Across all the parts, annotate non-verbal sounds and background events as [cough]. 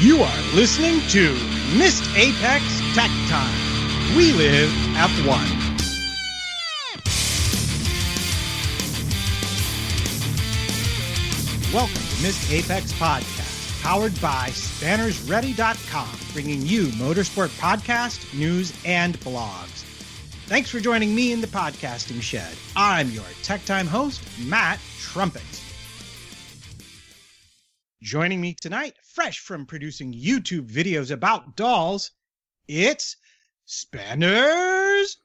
You are listening to Missed Apex Tech Time. We live F1. Welcome to Missed Apex Podcast, powered by SpannersReady.com, bringing you motorsport podcast, news, and blogs. Thanks for joining me in the podcasting shed. I'm your Tech Time host, Matt Trumpet. Joining me tonight, fresh from producing YouTube videos about dolls, it's Spanners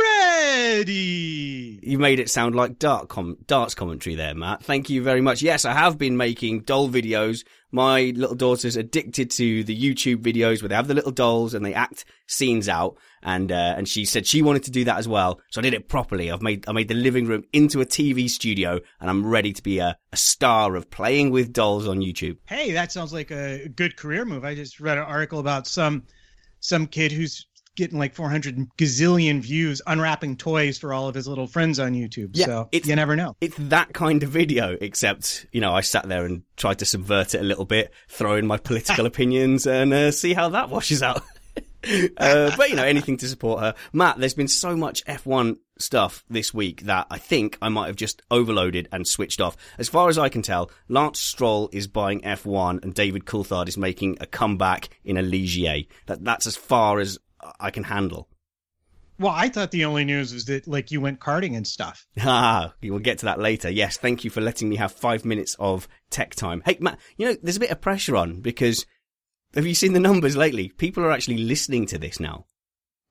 Ready. You made it sound like dart com- darts commentary there, Matt. Thank you very much. Yes, I have been making doll videos. My little daughter's addicted to the YouTube videos where they have the little dolls and they act scenes out. And uh, and she said she wanted to do that as well. So I did it properly. I've made I made the living room into a TV studio, and I'm ready to be a, a star of playing with dolls on YouTube. Hey, that sounds like a good career move. I just read an article about some some kid who's getting like 400 gazillion views unwrapping toys for all of his little friends on YouTube. Yeah, so it's- you never know. It's that kind of video, except, you know, I sat there and tried to subvert it a little bit, throw in my political [laughs] opinions and uh, see how that washes out. Uh, but, you know, anything to support her. Matt, there's been so much F1 stuff this week that I think I might have just overloaded and switched off. As far as I can tell, Lance Stroll is buying F1 and David Coulthard is making a comeback in a Ligier. That, that's as far as I can handle. Well, I thought the only news was that like you went karting and stuff. Ah, we will get to that later. Yes, thank you for letting me have five minutes of tech time. Hey, Matt, you know, there's a bit of pressure on because have you seen the numbers lately? People are actually listening to this now.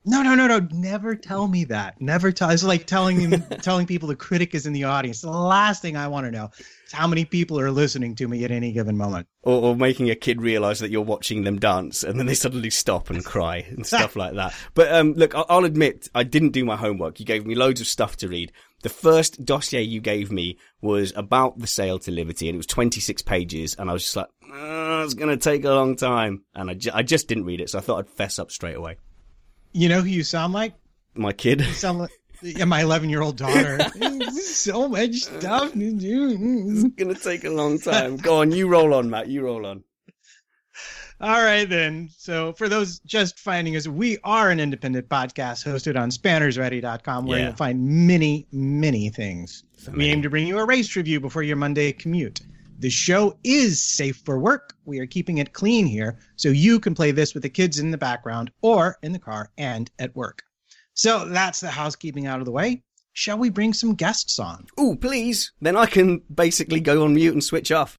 No, no, no, no. Never tell me that. Never tell. It's like telling them, [laughs] telling people the critic is in the audience. The last thing I want to know is how many people are listening to me at any given moment. Or, or making a kid realize that you're watching them dance and then they suddenly stop and cry and stuff [laughs] like that. But um, look, I'll, I'll admit I didn't do my homework. You gave me loads of stuff to read. The first dossier you gave me was about the sale to Liberty and it was 26 pages and I was just like, "Uh, it's going to take a long time. And I, ju- I just didn't read it. So I thought I'd fess up straight away. You know who you sound like? My kid. You sound like yeah, my 11 year old daughter. [laughs] so much stuff to do. It's going to take a long time. Go on, you roll on, Matt. You roll on. All right, then. So, for those just finding us, we are an independent podcast hosted on spannersready.com where Yeah. you'll find many, many things. We many. aim to bring you a race review before your Monday commute. The show is safe for work. We are keeping it clean here so you can play this with the kids in the background or in the car and at work. So, that's the housekeeping out of the way. Shall we bring some guests on? Ooh, please. Then I can basically go on mute and switch off.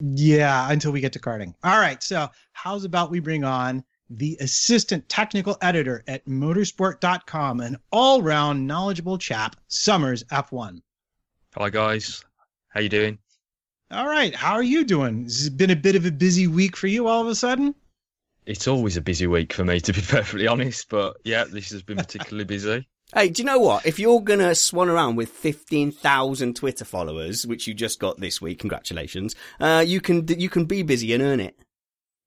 Yeah, until we get to karting. All right. So, how's about we bring on the assistant technical editor at motorsport.com, an all round knowledgeable chap, Summers F1. Hi guys, how you doing? All right. How are you doing? This has it been a bit of a busy week for you all of a sudden? It's always a busy week for me, to be [laughs] perfectly honest. But yeah, this has been particularly busy. Hey, do you know what? If you're gonna swan around with 15,000 Twitter followers, which you just got this week, congratulations, uh, you can, you can be busy and earn it.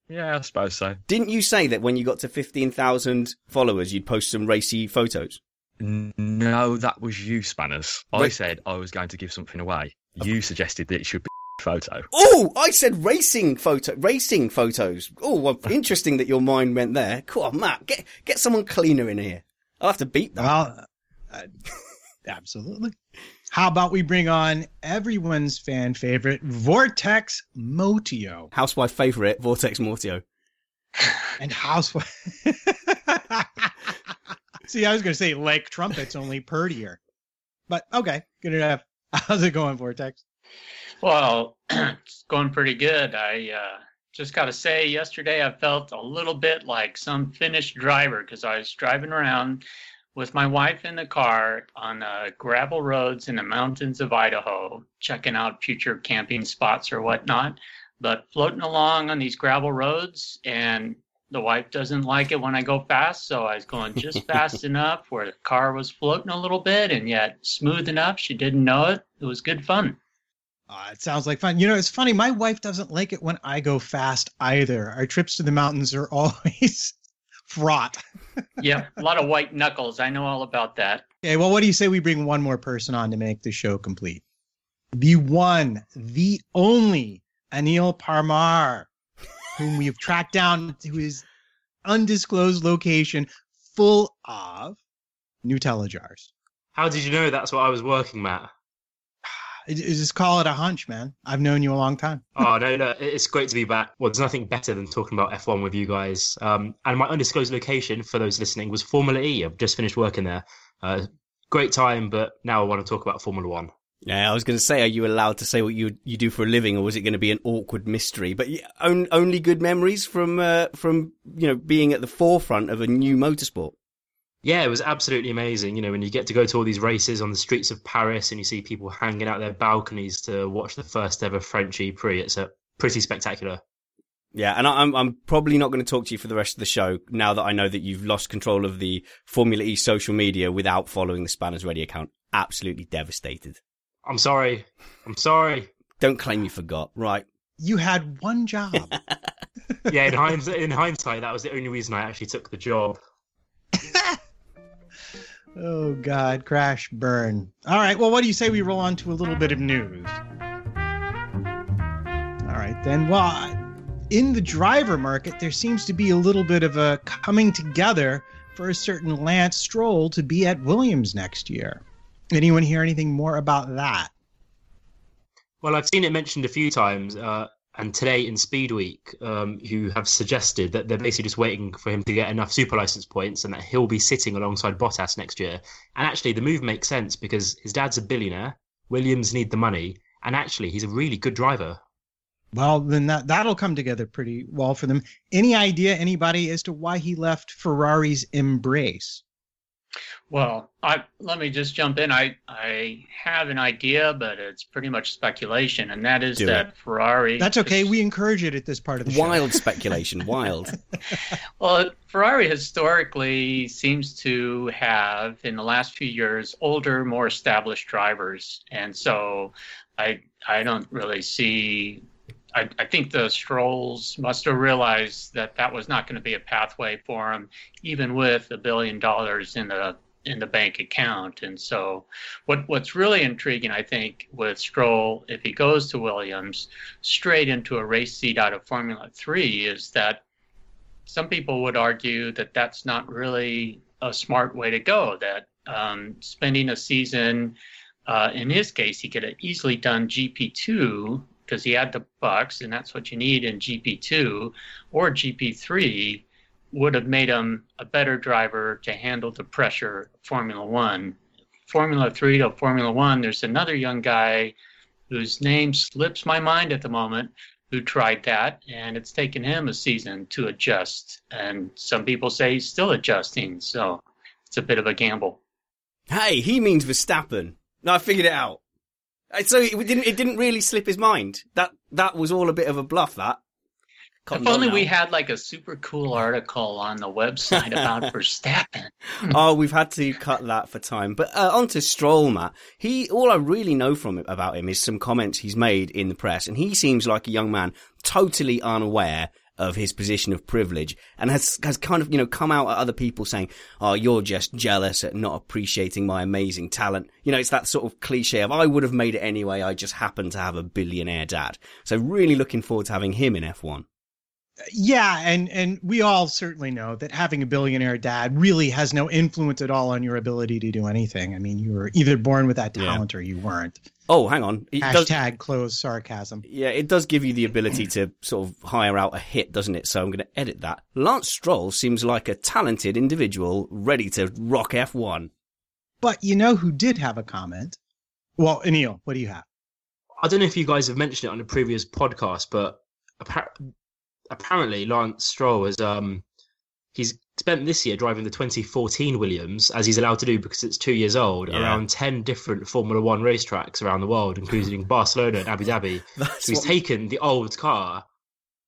Yeah, I suppose so. Didn't you say that when you got to 15,000 followers, you'd post some racy photos? No, that was you, Spanners. I Wait. said I was going to give something away. You suggested that it should be a photo. Oh, I said racing photo, racing photos. Oh, well, [laughs] interesting that your mind went there. Come on, Matt, get, get someone cleaner in here. I'll have to beat that. Well, uh, [laughs] absolutely. How about we bring on everyone's fan favorite, Vortex Motio Housewife favorite, Vortex Mortio. and Housewife. [laughs] See, I was going to say like trumpets, only purtier. But okay, good enough. [laughs] How's it going, Vortex? Well, [clears throat] it's going pretty good. I uh, just got to say, yesterday I felt a little bit like some Finnish driver because I was driving around with my wife in the car on uh, gravel roads in the mountains of Idaho, checking out future camping spots or whatnot. But floating along on these gravel roads, and the wife doesn't like it when I go fast, so I was going just [laughs] fast enough where the car was floating a little bit and yet smooth enough. She didn't know it. It was good fun. Uh, it sounds like fun. You know, it's funny. My wife doesn't like it when I go fast either. Our trips to the mountains are [laughs] always fraught. yeah, a lot of white knuckles. I know all about that. Okay, well, what do you say we bring one more person on to make the show complete? The one, the only Anil Parmar, whom we've tracked down to his undisclosed location full of Nutella jars. How did you know that's what I was working, Matt? I- I Just call it a hunch, man. I've known you a long time. [laughs] Oh no, no, it's great to be back. Well, there's nothing better than talking about F1 with you guys. Um, and my undisclosed location, for those listening, was Formula E. I've just finished working there. Uh, great time, but now I want to talk about Formula One. Yeah, I was going to say, are you allowed to say what you you do for a living, or was it going to be an awkward mystery? But on, only good memories from uh, from you know being at the forefront of a new motorsport. Yeah, it was absolutely amazing. You know, when you get to go to all these races on the streets of Paris and you see people hanging out their balconies to watch the first ever French E Prix, it's a pretty spectacular. Yeah, and I- I'm I'm probably not going to talk to you for the rest of the show now that I know that you've lost control of the Formula E social media without following the Spanners Ready account. Absolutely devastated. I'm sorry. I'm sorry. Don't claim you forgot. Right. You had one job. [laughs] Yeah, in hindsight, in hindsight, that was the only reason I actually took the job. [laughs] oh, God. Crash, burn. All right. Well, what do you say we roll on to a little bit of news? All right, then. Well, in the driver market, there seems to be a little bit of a coming together for a certain Lance Stroll to be at Williams next year. Anyone hear anything more about that? Well, I've seen it mentioned a few times, uh, and today in Speed Week, um, who have suggested that they're basically just waiting for him to get enough super license points and that he'll be sitting alongside Bottas next year. And actually, the move makes sense because his dad's a billionaire, Williams need the money, and actually, he's a really good driver. Well, then that that'll come together pretty well for them. Any idea, anybody, as to why he left Ferrari's embrace? Well, I let me just jump in. I I have an idea, but it's pretty much speculation, and that is Do that Ferrari. That's okay. We encourage it at this part of the show. Wild speculation. [laughs] Wild. [laughs] Well, Ferrari historically seems to have, in the last few years, older, more established drivers, and so I I don't really see. I, I think the Strolls must have realized that that was not going to be a pathway for them, even with a billion dollars in the in the bank account. And so, what what's really intriguing, I think, with Stroll, if he goes to Williams, straight into a race seat out of Formula Three, is that some people would argue that that's not really a smart way to go. That um, spending a season, uh, in his case, he could have easily done GP2 because he had the bucks, and that's what you need in GP2 or GP3 would have made him a better driver to handle the pressure Formula One. Formula Three to Formula One, there's another young guy whose name slips my mind at the moment who tried that, and it's taken him a season to adjust. And some people say he's still adjusting, so it's a bit of a gamble. hey, he means Verstappen. No, I figured it out. Uh, So it didn't. It didn't really slip his mind. That that was all a bit of a bluff. That. If only we had like a super cool article on the website about [laughs] Verstappen. [laughs] oh, we've had to cut that for time. But uh, on to Stroll, Matt. He, all I really know from about him is some comments he's made in the press, and he seems like a young man totally unaware of his position of privilege and has has kind of you know come out at other people saying oh you're just jealous at not appreciating my amazing talent. You know it's that sort of cliche of I would have made it anyway. I just happen to have a billionaire dad. So really looking forward to having him in F1 yeah, and and we all certainly know that having a billionaire dad really has no influence at all on your ability to do anything. I mean, you were either born with that talent yeah. or you weren't. Oh, hang on. It Hashtag does, closed sarcasm. Yeah, it does give you the ability to sort of hire out a hit, doesn't it? So I'm going to edit that. Lance Stroll seems like a talented individual ready to rock F1. But you know who did have a comment? Well, Anil, what do you have? I don't know if you guys have mentioned it on a previous podcast, but apparently Lance Stroll has um he's spent this year driving the 2014 Williams as he's allowed to do because it's two years old yeah. around 10 different Formula One racetracks around the world, including [laughs] Barcelona and Abu Dhabi. [laughs] so he's what... taken the old car.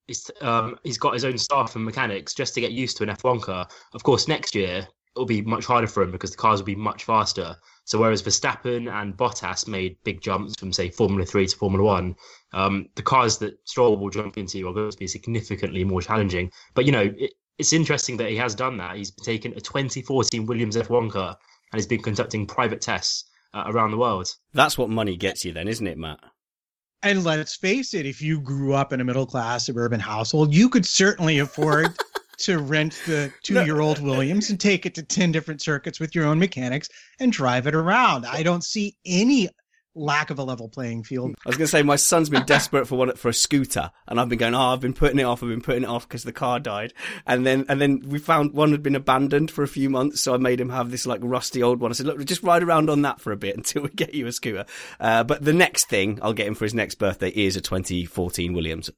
He's, um, he's got his own staff and mechanics just to get used to an F1 car. Of course, next year it'll be much harder for him because the cars will be much faster. So whereas Verstappen and Bottas made big jumps from say Formula Three to Formula One, um, the cars that Stroll will jump into are going to be significantly more challenging. But you know, it, it's interesting that he has done that. He's taken a 2014 Williams F1 car and he's been conducting private tests uh, around the world. That's what money gets you, then, isn't it, Matt? And let's face it, if you grew up in a middle class suburban household, you could certainly afford [laughs] to rent the two year old Williams and take it to 10 different circuits with your own mechanics and drive it around. I don't see any lack of a level playing field. I was going to say my son's been desperate for one for a scooter, and I've been going, oh, I've been putting it off, I've been putting it off because the car died, and then and then we found one had been abandoned for a few months, so I made him have this like rusty old one. I said, look, just ride around on that for a bit [laughs] until we get you a scooter. Uh, but the next thing I'll get him for his next birthday is a 2014 Williams.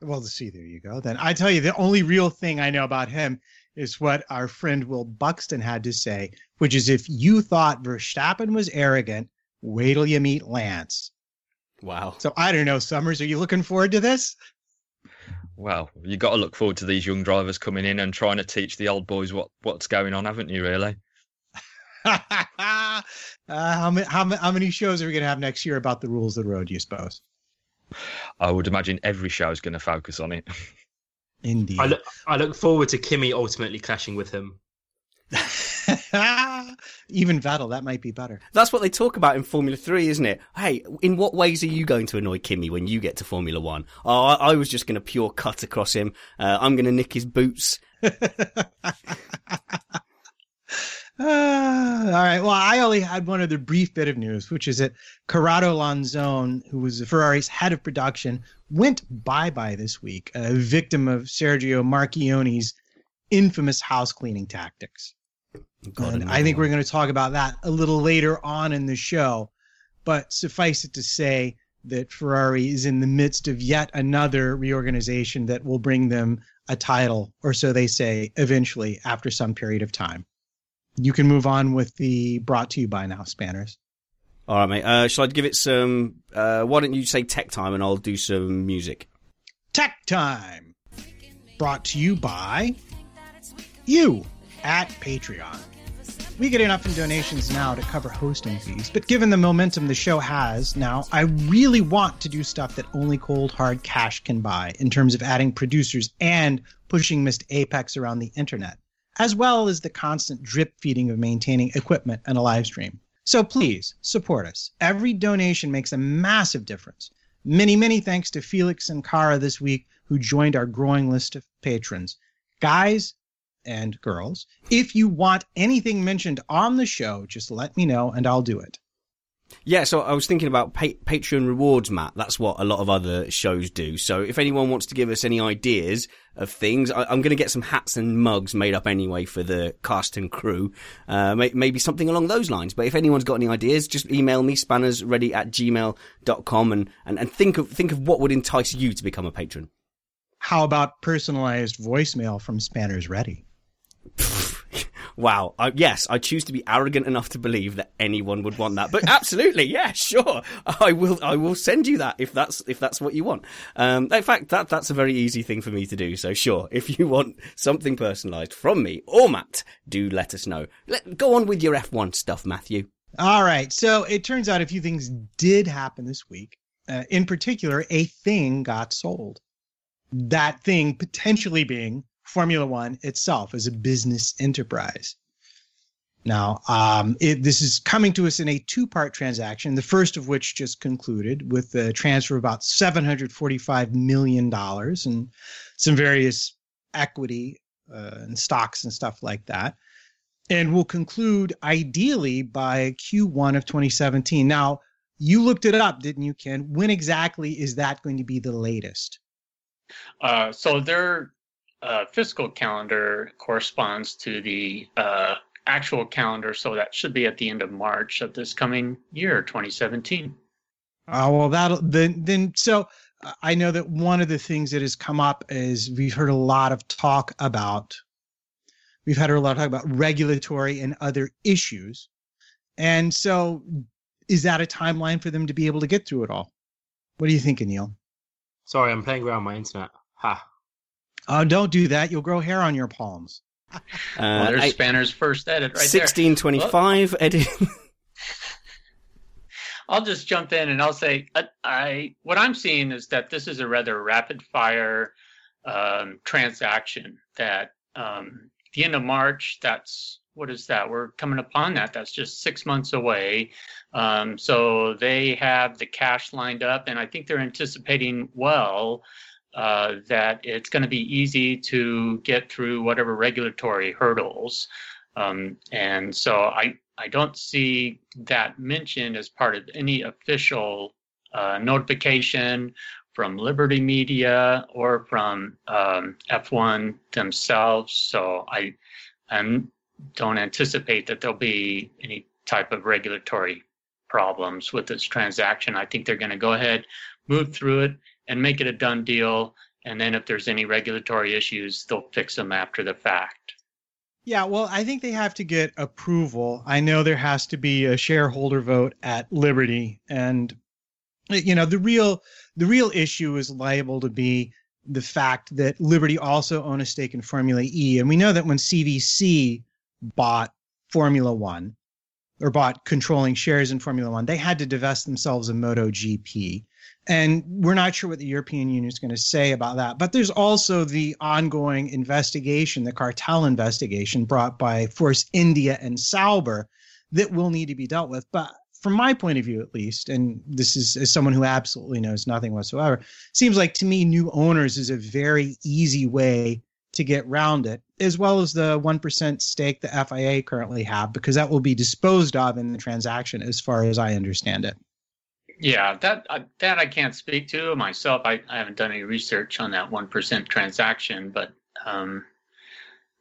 Well, to see, there you go. Then I tell you, the only real thing I know about him is what our friend Will Buxton had to say, which is if you thought Verstappen was arrogant, wait till you meet Lance. Wow. So I don't know, Summers, are you looking forward to this? Well, you got to look forward to these young drivers coming in and trying to teach the old boys what, what's going on, haven't you, really? [laughs] uh, how, many, how, how many shows are we going to have next year about the rules of the road, do you suppose? I would imagine every show is going to focus on it. [laughs] Indeed. I look, I look forward to Kimi ultimately clashing with him. [laughs] Even Vettel, that might be better. That's what they talk about in Formula Three, isn't it? Hey, in what ways are you going to annoy Kimi when you get to Formula One? Oh, I, I was just going to pure cut across him. Uh, I'm going to nick his boots. Uh, [laughs] all right. Well, I only had one other brief bit of news, which is that Corrado Lanzone, who was Ferrari's head of production, went bye bye this week, a victim of Sergio Marchionne's infamous house cleaning tactics. And I think we're going to talk about that a little later on in the show. But suffice it to say that Ferrari is in the midst of yet another reorganization that will bring them a title, or so they say, eventually after some period of time you can move on with the brought to you by now spanners. All right, mate. Uh, shall I give it some? Uh, why don't you say tech time and I'll do some music? Tech time. Brought to you by you at Patreon. We get enough in donations now to cover hosting fees, but given the momentum the show has now, I really want to do stuff that only cold hard cash can buy in terms of adding producers and pushing Missed Apex around the internet as well as the constant drip feeding of maintaining equipment and a live stream. So please support us. Every donation makes a massive difference. Many, many thanks to Felix and Kara this week who joined our growing list of patrons. Guys and girls, if you want anything mentioned on the show, just let me know and I'll do it. Yeah, so I was thinking about pa- Patreon rewards, Matt. That's what a lot of other shows do. So if anyone wants to give us any ideas of things, I- am going to get some hats and mugs made up anyway for the cast and crew. Uh, may- maybe something along those lines. But if anyone's got any ideas, just email me, spannersready at gmail.com and, and, and think of, think of what would entice you to become a patron. How about personalized voicemail from Spanners Ready? [laughs] Wow. I, yes, I choose to be arrogant enough to believe that anyone would want that. But absolutely, yeah, sure. [laughs] I will. I will send you that if that's if that's what you want. Um, in fact, that that's a very easy thing for me to do. So sure, if you want something personalised from me or Matt, do let us know. Let, go on with your F1 stuff, Matthew. All right. So it turns out a few things did happen this week. Uh, in particular, a thing got sold. That thing potentially being Formula One itself as a business enterprise. Now, um, it, this is coming to us in a two part transaction, the first of which just concluded with the transfer of about $745 million and some various equity uh, and stocks and stuff like that. And will conclude ideally by Q1 of 2017. Now, you looked it up, didn't you, Ken? When exactly is that going to be the latest? Uh, so their uh, fiscal calendar corresponds to the uh, actual calendar, so that should be at the end of March of this coming year, 2017. Oh well, that then then so uh, I know that one of the things that has come up is we've heard a lot of talk about we've had a lot of talk about regulatory and other issues, and so is that a timeline for them to be able to get through it all? What are you thinking, Neil? Sorry, I'm playing around my internet. Ha. Oh, don't do that. You'll grow hair on your palms. Uh, [laughs] well, there's I, Spanner's first edit right 1625 there. edit. [laughs] I'll just jump in and I'll say I, I, what I'm seeing is that this is a rather rapid fire um, transaction that um, the end of March, that's what is that? We're coming upon that. That's just six months away. Um, so they have the cash lined up, and I think they're anticipating well uh, that it's going to be easy to get through whatever regulatory hurdles. Um, and so I, I don't see that mentioned as part of any official uh, notification from Liberty Media or from um, F1 themselves. So I, I don't anticipate that there'll be any type of regulatory problems with this transaction. I think they're going to go ahead, move through it, and make it a done deal. And then if there's any regulatory issues, they'll fix them after the fact. Yeah, well, I think they have to get approval. I know there has to be a shareholder vote at Liberty, and you know the real the real issue is liable to be the fact that Liberty also own a stake in Formula E, and we know that when CVC bought Formula One or bought controlling shares in Formula One, they had to divest themselves of MotoGP. And we're not sure what the European Union is going to say about that. But there's also the ongoing investigation, the cartel investigation brought by Force India and Sauber that will need to be dealt with. But from my point of view, at least, and this is as someone who absolutely knows nothing whatsoever, seems like to me new owners is a very easy way to get round it, as well as the 1% stake the FIA currently have, because that will be disposed of in the transaction, as far as I understand it. Yeah, that uh, that I can't speak to myself. I, I haven't done any research on that one percent transaction, but um,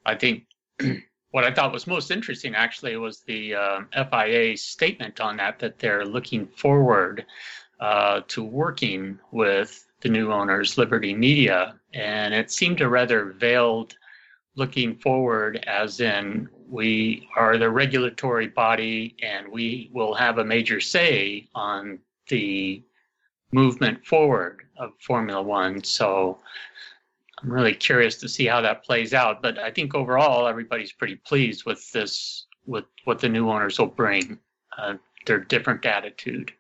I think [clears throat] what I thought was most interesting actually was the uh, FIA statement on that that they're looking forward uh, to working with the new owners, Liberty Media, and it seemed a rather veiled looking forward, as in we are the regulatory body and we will have a major say on the movement forward of Formula One. So I'm really curious to see how that plays out. But I think overall, everybody's pretty pleased with this, with what the new owners will bring, uh, their different attitude.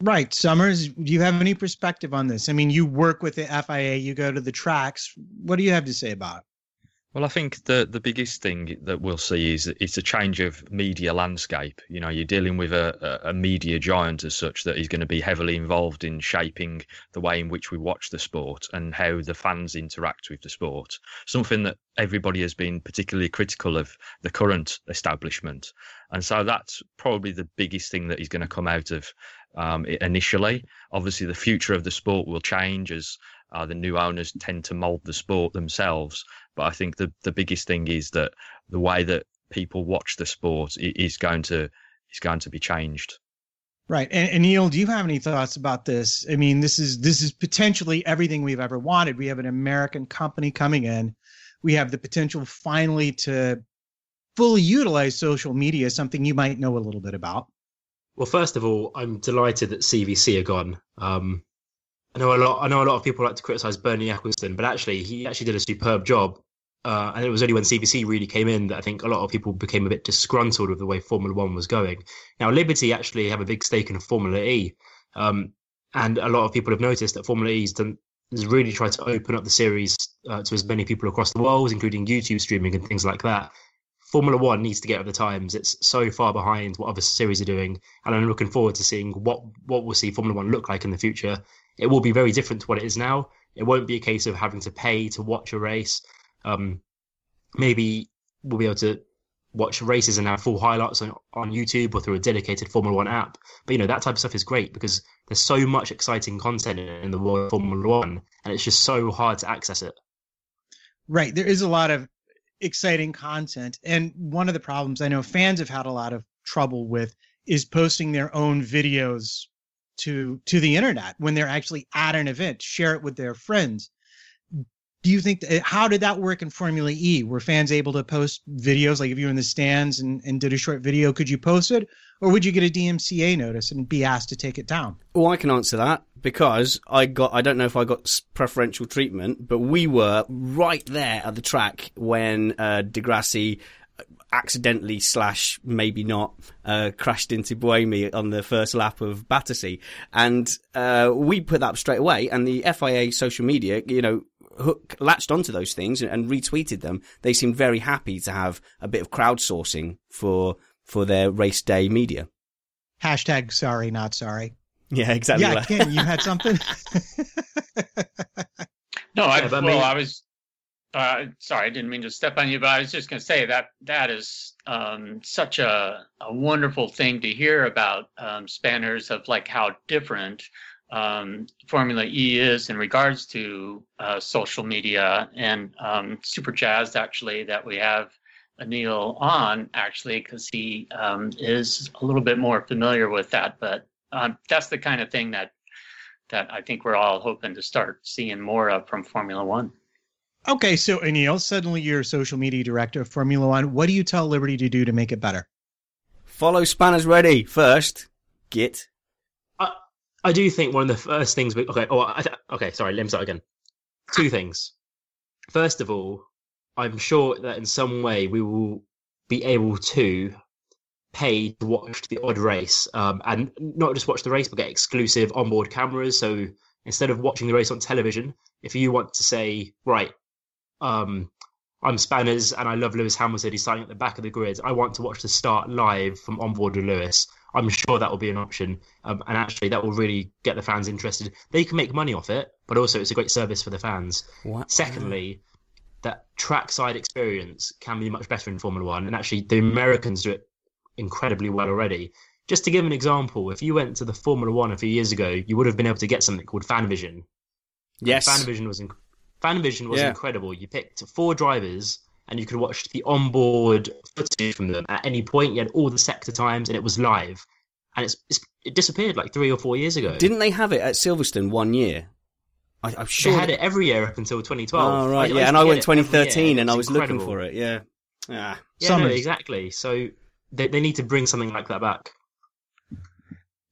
Right. Summers, do you have any perspective on this? I mean, you work with the FIA, you go to the tracks. What do you have to say about it? Well, I think the the biggest thing that we'll see is it's a change of media landscape. You know, you're dealing with a, a media giant as such that is going to be heavily involved in shaping the way in which we watch the sport and how the fans interact with the sport. Something that everybody has been particularly critical of the current establishment, and so that's probably the biggest thing that is going to come out of um, initially. Obviously, the future of the sport will change as uh, the new owners tend to mold the sport themselves. But I think the, the biggest thing is that the way that people watch the sport is going to is going to be changed. Right. And, and, Neil, do you have any thoughts about this? I mean, this is this is potentially everything we've ever wanted. We have an American company coming in. We have the potential finally to fully utilize social media is something you might know a little bit about. Well, first of all, I'm delighted that CVC are gone. Um, I know a lot. I know a lot of people like to criticize Bernie Ecclestone, but actually, he actually did a superb job. Uh, and it was only when CVC really came in that I think a lot of people became a bit disgruntled with the way Formula One was going. Now, Liberty actually have a big stake in Formula E, um, and a lot of people have noticed that Formula E has, done, has really tried to open up the series uh, to as many people across the world, including YouTube streaming and things like that. Formula One needs to get with the times. It's so far behind what other series are doing, and I'm looking forward to seeing what what we'll see Formula One look like in the future. It will be very different to what it is now. It won't be a case of having to pay to watch a race. Um, maybe we'll be able to watch races and have full highlights on, on YouTube or through a dedicated Formula One app. But you know that type of stuff is great because there's so much exciting content in the world of Formula One, and it's just so hard to access it. Right, there is a lot of exciting content. And one of the problems I know fans have had a lot of trouble with is posting their own videos to to the internet when they're actually at an event, share it with their friends. Do you think that, how did that work in Formula E? Were fans able to post videos like if you were in the stands and, and did a short video, could you post it? Or would you get a DMCA notice and be asked to take it down? Well, I can answer that because I got, I don't know if I got preferential treatment, but we were right there at the track when uh, Di Grassi accidentally slash maybe not uh, crashed into Buemi on the first lap of Battersea, and uh, we put that up straight away. And the FIA social media, you know, hook, latched onto those things and, and, retweeted them. They seemed very happy to have a bit of crowdsourcing for for their race day media. Hashtag sorry, not sorry. Yeah, exactly. Yeah, Ken, you [laughs] had something. no, I, yeah, well, me... I was uh, sorry, I didn't mean to step on you, but I was just going to say that that is um, such a, a wonderful thing to hear about um, spanners of like how different um, Formula E is in regards to uh, social media, and um, super jazzed actually that we have Anil on actually because he um, is a little bit more familiar with that. But um, that's the kind of thing that that I think we're all hoping to start seeing more of from Formula One. Okay, so Anil, suddenly you're social media director of Formula One. What do you tell Liberty to do to make it better? Follow Spanners Ready first. Git. I, do think one of the first things we okay. Oh, I, okay. Sorry, let me start again. Two things. First of all, I'm sure that in some way we will be able to pay to watch the odd race, um, and not just watch the race, but get exclusive onboard cameras. So instead of watching the race on television, if you want to say, right, um, I'm Spanners and I love Lewis Hamilton. He's starting at the back of the grid. I want to watch the start live from onboard with Lewis. I'm sure that will be an option, um, and actually that will really get the fans interested. They can make money off it, but also it's a great service for the fans. What? Secondly, that trackside experience can be much better in Formula One, and actually the Americans do it incredibly well already. Just to give an example, if you went to the Formula One a few years ago, you would have been able to get something called FanVision. Yes, Fan Vision was inc- FanVision was yeah. incredible. You picked four drivers and you could watch the onboard footage from them at any point. You had all the sector times and it was live. And it's, it's it disappeared like three or four years ago. Didn't they have it at Silverstone one year? I, am sure they had it every year up until 2012. Oh right, I, yeah, I and I went 2013 and I was incredible. looking for it. Yeah, ah. yeah, no, exactly. So they they need to bring something like that back.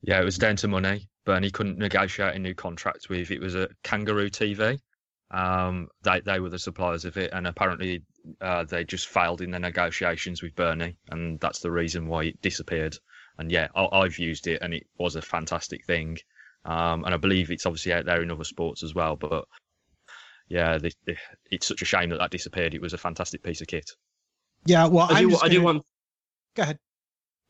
Yeah, it was down to money. Bernie couldn't negotiate a new contract with. It was a Kangaroo TV, um, they they were the suppliers of it, and apparently uh, they just failed in the negotiations with Bernie, and that's the reason why it disappeared. And yeah, I, have used it, and it was a fantastic thing. Um, and I believe it's obviously out there in other sports as well. But yeah, the, the, it's such a shame that that disappeared. It was a fantastic piece of kit. Yeah, well, I do, I do want. Go ahead.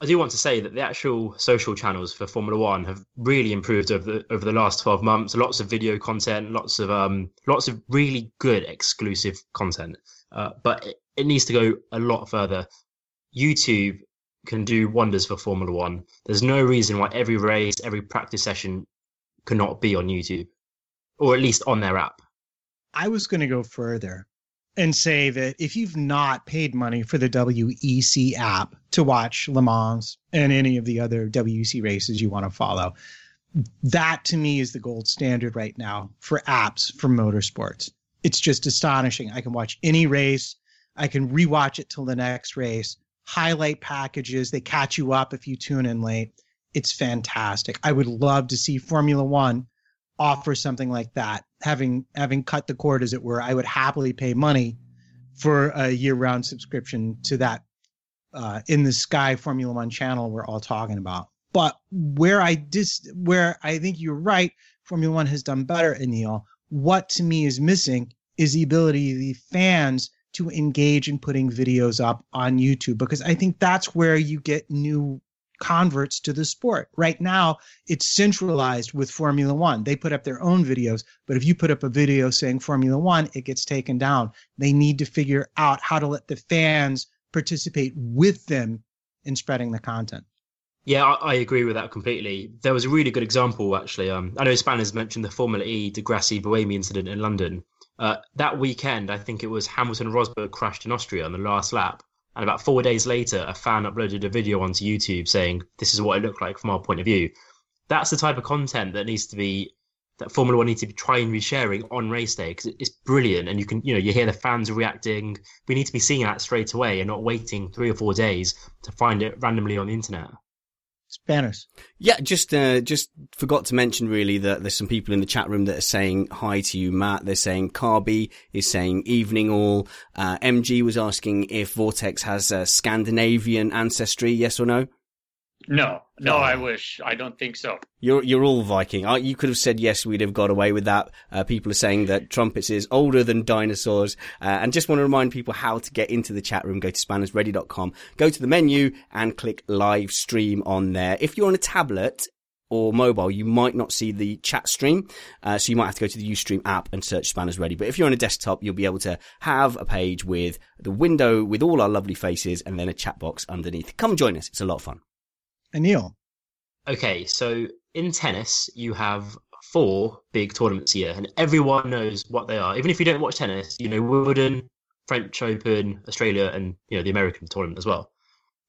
I do want to say that the actual social channels for Formula One have really improved over the over the last twelve months. Lots of video content, lots of um, lots of really good exclusive content. Uh, but it, it needs to go a lot further. YouTube can do wonders for Formula One. There's no reason why every race, every practice session cannot be on YouTube, or at least on their app. I was going to go further and say that if you've not paid money for the WEC app to watch Le Mans and any of the other WEC races you want to follow, that to me is the gold standard right now for apps for motorsports. It's just astonishing. I can watch any race, I can rewatch it till the next race highlight packages. They catch you up if you tune in late. It's fantastic. I would love to see Formula One offer something like that. Having having cut the cord, as it were, I would happily pay money for a year-round subscription to that uh, in the Sky Formula One channel we're all talking about. But where I dis where I think you're right, Formula One has done better, Anil. What to me is missing is the ability of the fans to engage in putting videos up on YouTube because I think that's where you get new converts to the sport. Right now, it's centralized with Formula One. They put up their own videos, but if you put up a video saying Formula One, it gets taken down. They need to figure out how to let the fans participate with them in spreading the content. Yeah, I, I, agree with that completely. There was a really good example, actually. Um, I know Spanners mentioned the Formula E Di Grassi Buemi incident in London. Uh, that weekend, I think it was Hamilton Rosberg crashed in Austria on the last lap. And about four days later, a fan uploaded a video onto YouTube saying, This is what it looked like from our point of view. That's the type of content that needs to be, that Formula One needs to be trying to be sharing on race day because it's brilliant. And you can, you know, you hear the fans reacting. We need to be seeing that straight away and not waiting three or four days to find it randomly on the internet. Spanners. Yeah, just uh, just forgot to mention really that there's some people in the chat room that are saying hi to you, Matt. They're saying Carby is saying evening all. Uh, MG was asking if Vortex has a Scandinavian ancestry, yes or no? No, no, I wish. I don't think so. You're you're all Viking. You could have said yes. We'd have got away with that. Uh, people are saying that trumpets is older than dinosaurs. Uh, and just want to remind people how to get into the chat room. Go to spannersready.com. Go to the menu and click live stream on there. If you're on a tablet or mobile, you might not see the chat stream. Uh, so you might have to go to the Ustream app and search Spanners Ready. But if you're on a desktop, you'll be able to have a page with the window with all our lovely faces and then a chat box underneath. Come join us. It's a lot of fun. Anil. Okay, so in tennis, you have four big tournaments a year, and everyone knows what they are. Even if you don't watch tennis, you know Wimbledon, French Open, Australia, and you know the American tournament as well.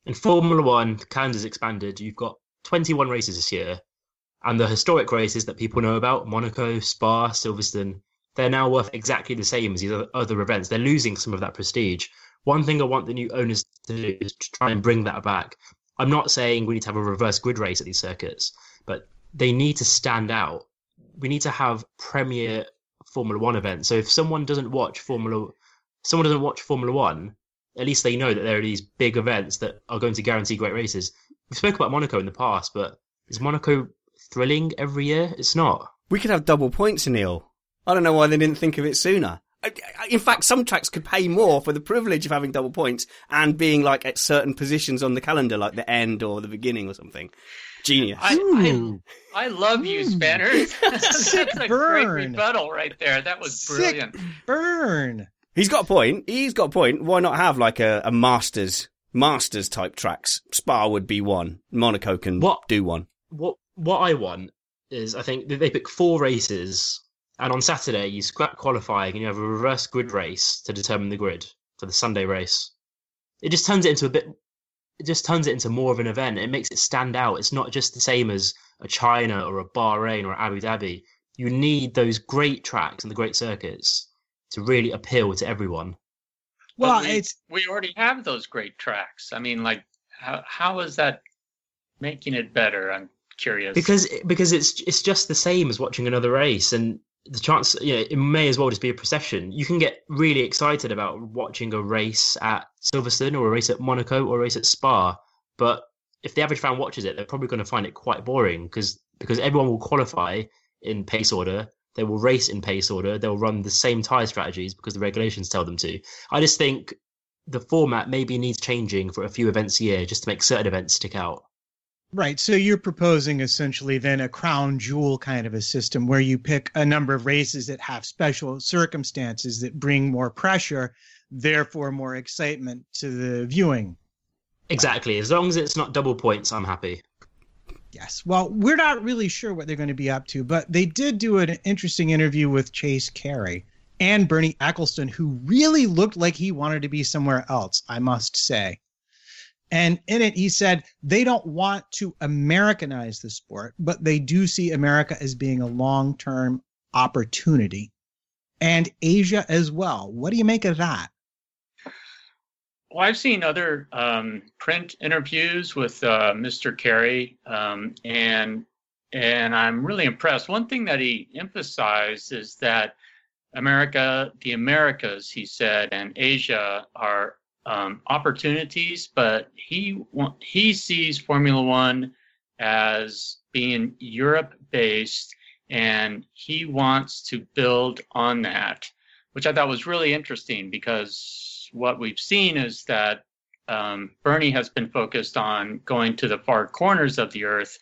In Formula One, the calendar's expanded. You've got 21 races this year, and the historic races that people know about Monaco, Spa, Silverstone they're now worth exactly the same as these other events. They're losing some of that prestige. One thing I want the new owners to do is to try and bring that back. I'm not saying we need to have a reverse grid race at these circuits, but they need to stand out. We need to have premier Formula One events. So if someone doesn't watch Formula, someone doesn't watch Formula One, at least they know that there are these big events that are going to guarantee great races. We spoke about Monaco in the past, but is Monaco thrilling every year? It's not. We could have double points, Neil. I don't know why they didn't think of it sooner. In fact, some tracks could pay more for the privilege of having double points and being like at certain positions on the calendar, like the end or the beginning or something. Genius. I, I, hmm. I love you, hmm. Spanners. [laughs] That's a burn. great rebuttal right there. That was brilliant. Sick burn. He's got a point. He's got a point. Why not have like a, a Masters, Masters type tracks? Spa would be one. Monaco can what, do one. What What I want is, I think they pick four races and on Saturday, you scrap qualifying and you have a reverse grid race to determine the grid for the Sunday race. It just turns it into a bit. It just turns it into more of an event. It makes it stand out. It's not just the same as a China or a Bahrain or Abu Dhabi. You need those great tracks and the great circuits to really appeal to everyone. Well, we, it's we already have those great tracks. I mean, like how how is that making it better? I'm curious because because it's it's just the same as watching another race, and the chance, you know, it may as well just be a procession. You can get really excited about watching a race at Silverstone or a race at Monaco or a race at Spa, but if the average fan watches it, they're probably going to find it quite boring because because everyone will qualify in pace order, they will race in pace order, they'll run the same tire strategies because the regulations tell them to. I just think the format maybe needs changing for a few events a year just to make certain events stick out. Right. So you're proposing essentially then a crown jewel kind of a system where you pick a number of races that have special circumstances that bring more pressure, therefore more excitement to the viewing. Exactly. As long as it's not double points, I'm happy. Yes. Well, we're not really sure what they're going to be up to, but they did do an interesting interview with Chase Carey and Bernie Ecclestone, who really looked like he wanted to be somewhere else, I must say. And in it, he said they don't want to Americanize the sport, but they do see America as being a long term opportunity and Asia as well. What do you make of that? well, I've seen other um, print interviews with uh, Mr. Carey, um, and and I'm really impressed. One thing that he emphasized is that America, the Americas, he said, and Asia are um, opportunities, but he he sees Formula One as being Europe based, and he wants to build on that, which I thought was really interesting because what we've seen is that um, Bernie has been focused on going to the far corners of the earth,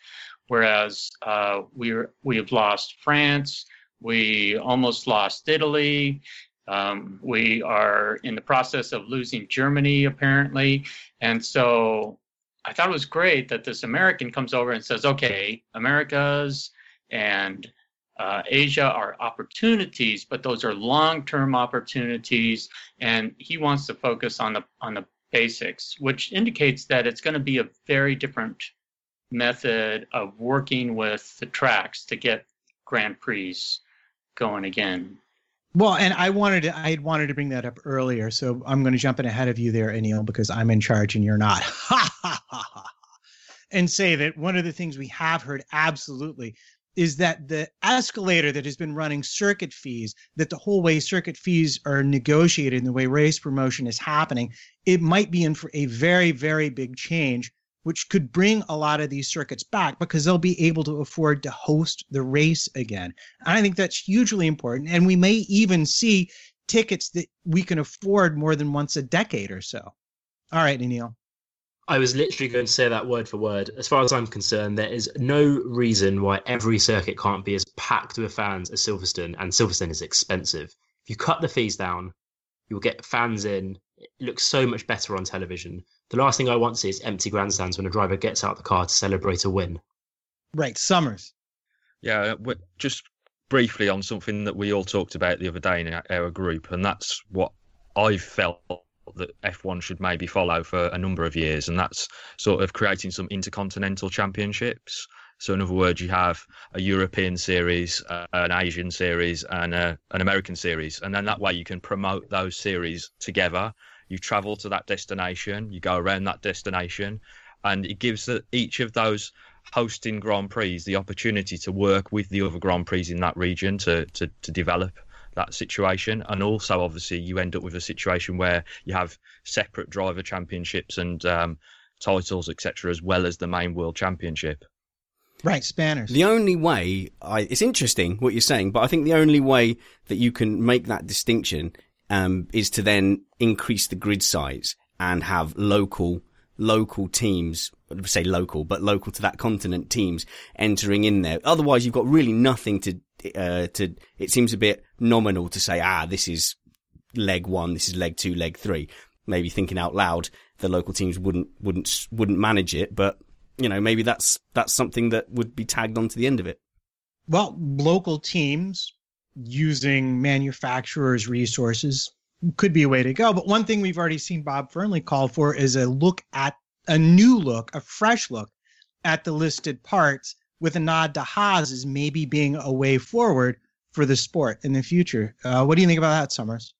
whereas uh, we we have lost France, we almost lost Italy. Um, we are in the process of losing Germany, apparently. And so I thought it was great that this American comes over and says, okay, Americas and uh, Asia are opportunities, but those are long-term opportunities, and he wants to focus on the on the basics, which indicates that it's going to be a very different method of working with the tracks to get Grand Prix going again. Well, and I wanted to, I had wanted to bring that up earlier, so I'm going to jump in ahead of you there, Anil, because I'm in charge and you're not. [laughs] And say that one of the things we have heard absolutely is that the escalator that has been running circuit fees, that the whole way circuit fees are negotiated and the way race promotion is happening, it might be in for a very, very big change which could bring a lot of these circuits back because they'll be able to afford to host the race again. And I think that's hugely important. And we may even see tickets that we can afford more than once a decade or so. All right, Neil. I was literally going to say that word for word. As far as I'm concerned, there is no reason why every circuit can't be as packed with fans as Silverstone, and Silverstone is expensive. If you cut the fees down, you'll get fans in. It looks so much better on television. The last thing I want to see is empty grandstands when a driver gets out of the car to celebrate a win. Right, Summers. Yeah, uh, just briefly on something that we all talked about the other day in our group, and that's what I felt that F1 should maybe follow for a number of years, and that's sort of creating some intercontinental championships. So, in other words, you have a European series, uh, an Asian series, and a, an American series, and then that way you can promote those series together you travel to that destination, you go around that destination, and it gives each of those hosting Grand Prix the opportunity to work with the other Grand Prix in that region to, to, to develop that situation. And also, obviously, you end up with a situation where you have separate driver championships and um, titles, etc., as well as the main world championship. Right, Spanners. The only way I, it's interesting what you're saying, but I think the only way that you can make that distinction um, is to then increase the grid size and have local local teams, say local, but local to that continent teams entering in there. Otherwise, you've got really nothing to, uh, to, it seems a bit nominal to say, ah, this is leg one, this is leg two, leg three. Maybe thinking out loud, the local teams wouldn't, wouldn't, wouldn't manage it, but, you know, maybe that's, that's something that would be tagged onto the end of it. Well, local teams using manufacturers' resources could be a way to go. But one thing we've already seen Bob Fernley call for is a look at a new look, a fresh look at the listed parts with a nod to Haas as maybe being a way forward for the sport in the future. Uh, what do you think about that, Summers?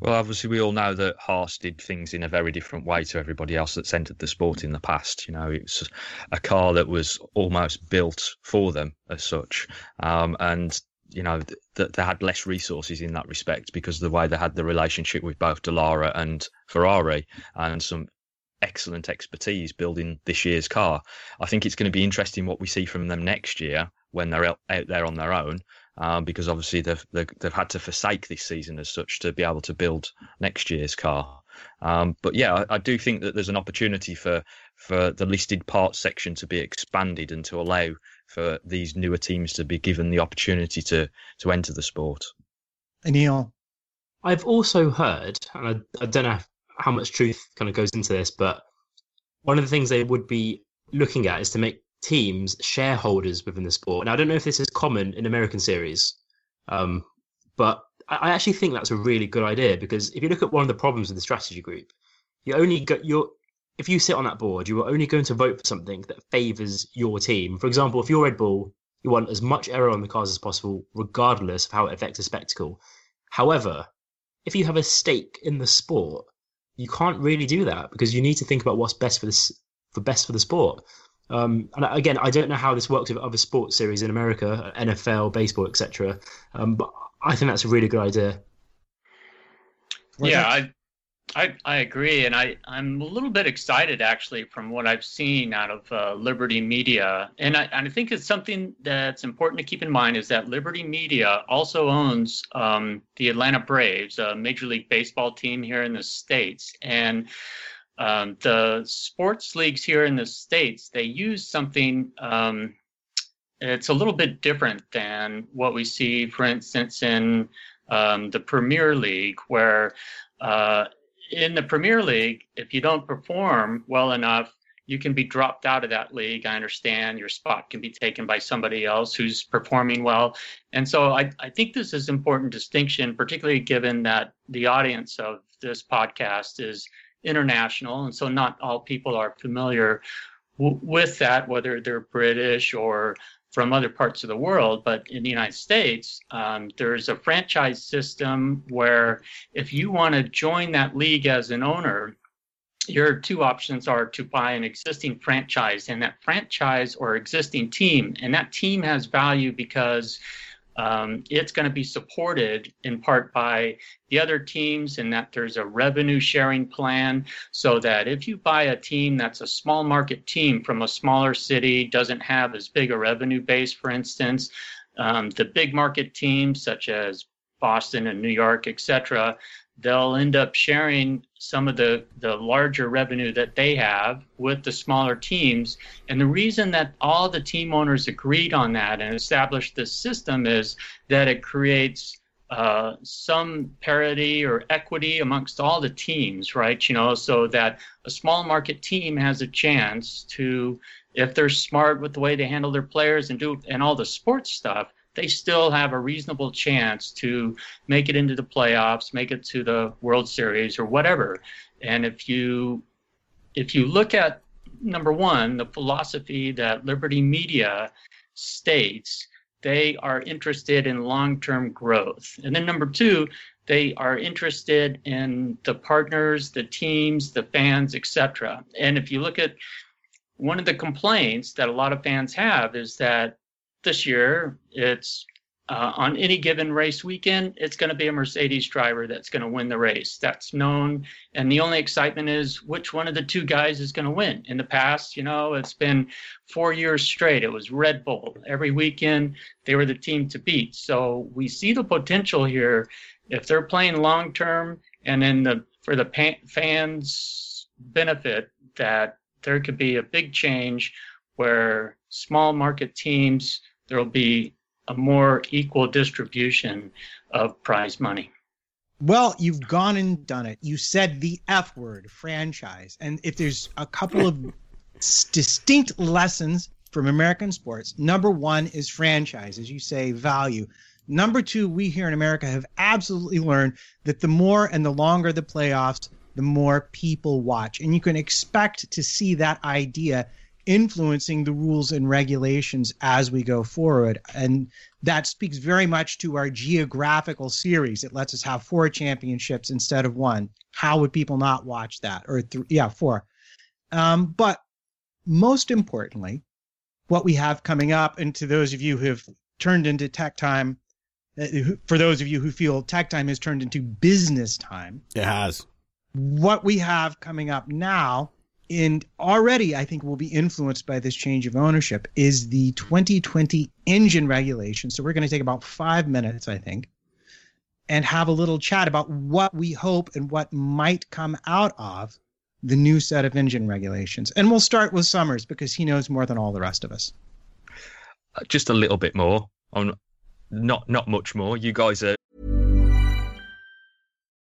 Well, obviously, we all know that Haas did things in a very different way to everybody else that's entered the sport in the past. You know, it's a car that was almost built for them as such. Um, and you know that they had less resources in that respect because of the way they had the relationship with both Dallara and Ferrari and some excellent expertise building this year's car. I think it's going to be interesting what we see from them next year when they're out, out there on their own. Um, because obviously they've, they've, they've had to forsake this season as such to be able to build next year's car. Um, but yeah, I, I, do think that there's an opportunity for for the listed parts section to be expanded and to allow for these newer teams to be given the opportunity to to enter the sport. Neil, I've also heard, and I, I don't know how much truth kind of goes into this, but one of the things they would be looking at is to make teams shareholders within the sport. Now, I don't know if this is common in American series, um, but I actually think that's a really good idea because if you look at one of the problems with the strategy group, you only get your if you sit on that board, you are only going to vote for something that favors your team. For example, if you're Red Bull, you want as much aero on the cars as possible, regardless of how it affects the spectacle. However, if you have a stake in the sport, you can't really do that because you need to think about what's best for this for best for the sport. Um, and again, I don't know how this works with other sports series in America, NFL, baseball, etc. Um, but I think that's a really good idea. yeah, I, I, I agree, and I I'm a little bit excited actually from what I've seen out of uh, Liberty Media, and I and I think it's something that's important to keep in mind is that Liberty Media also owns um, the Atlanta Braves, a Major League Baseball team here in the states, and um, the sports leagues here in the states they use something um, it's a little bit different than what we see for instance in um, the premier league where uh, in the premier league if you don't perform well enough you can be dropped out of that league. I understand your spot can be taken by somebody else who's performing well. And so i, I think this is important distinction particularly given that the audience of this podcast is international, and so not all people are familiar w- with that, whether they're British or from other parts of the world. But in the United States, um, there's a franchise system where if you want to join that league as an owner, your two options are to buy an existing franchise and that franchise or existing team and that team has value because um, it's going to be supported in part by the other teams, and that there's a revenue sharing plan so that if you buy a team that's a small market team from a smaller city, doesn't have as big a revenue base, for instance, um, the big market teams such as Boston and New York, etc they'll end up sharing some of the, the larger revenue that they have with the smaller teams. And the reason that all the team owners agreed on that and established this system is that it creates uh, some parity or equity amongst all the teams, right? You know, so that a small market team has a chance to, if they're smart with the way they handle their players and do and all the sports stuff, they still have a reasonable chance to make it into the playoffs, make it to the World Series or whatever. And if you if you look at number one, the philosophy that Liberty Media states, they are interested in long-term growth. And then number two, they are interested in the partners, the teams, the fans, etc. And if you look at one of the complaints that a lot of fans have is that this year, it's uh, on any given race weekend, it's going to be a Mercedes driver that's going to win the race. That's known. And the only excitement is which one of the two guys is going to win. In the past, you know, it's been four years straight. It was Red Bull. Every weekend, they were the team to beat. So we see the potential here. If they're playing long term and then the, for the fans' benefit, that there could be a big change where small market teams there will be a more equal distribution of prize money. Well, you've gone and done it. You said the F word, franchise. And if there's a couple of [laughs] distinct lessons from American sports, number one is franchise, as you say, value. Number two, we here in America have absolutely learned that the more and the longer the playoffs, the more people watch. And you can expect to see that idea influencing the rules and regulations as we go forward. And that speaks very much to our geographical series. It lets us have four championships instead of one. How would people not watch that? Or, th- yeah, four. Um, but most importantly, what we have coming up, and to those of you who have turned into tech time, uh, for those of you who feel tech time has turned into business time, it has. What we have coming up now and already I think will be influenced by this change of ownership is the 2020 engine regulation. So we're going to take about five minutes, I think, and have a little chat about what we hope and what might come out of the new set of engine regulations. And we'll start with Summers because he knows more than all the rest of us. Uh, just a little bit more on not not much more. You guys are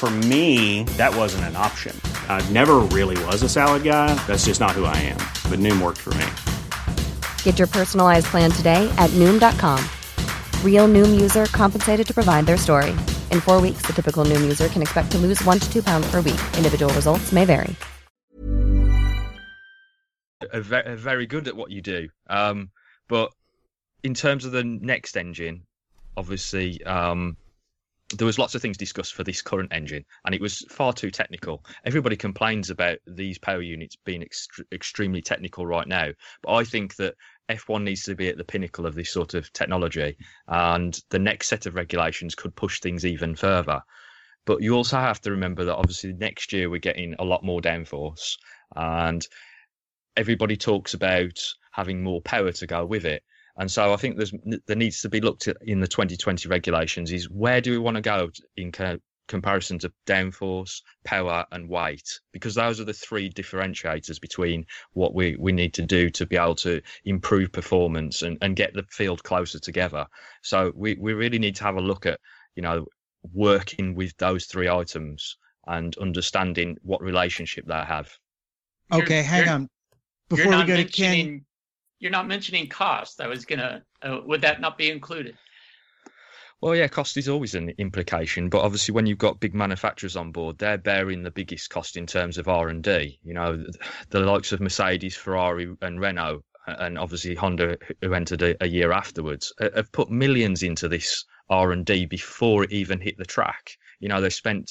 For me, that wasn't an option. I never really was a salad guy. That's just not who I am. But Noom worked for me. Get your personalized plan today at Noom.com. Real Noom user compensated to provide their story. In four weeks, the typical Noom user can expect to lose one to two pounds per week. Individual results may vary. are, ve- are very good at what you do. Um, but in terms of the next engine, obviously, um, there was lots of things discussed for this current engine, and it was far too technical. Everybody complains about these power units being ext- extremely technical right now, but I think that F1 needs to be at the pinnacle of this sort of technology, and the next set of regulations could push things even further. But you also have to remember that obviously next year we're getting a lot more downforce, and everybody talks about having more power to go with it. And so I think there's there needs to be looked at in the 2020 regulations is where do we want to go in co- comparison to downforce, power, and weight? Because those are the three differentiators between what we, we need to do to be able to improve performance and, and get the field closer together. So we, we really need to have a look at, you know, working with those three items and understanding what relationship they have. Okay, You're- hang you're- on. Before we go to Ken, mentioning- You're not mentioning cost. I was gonna. Uh, would that not be included? Well, yeah, cost is always an implication, but obviously when you've got big manufacturers on board, they're bearing the biggest cost in terms of R and D. You know, the, likes of Mercedes, Ferrari, and Renault, and obviously Honda, who entered a, a year afterwards, have put millions into this R and D before it even hit the track. You know, they spent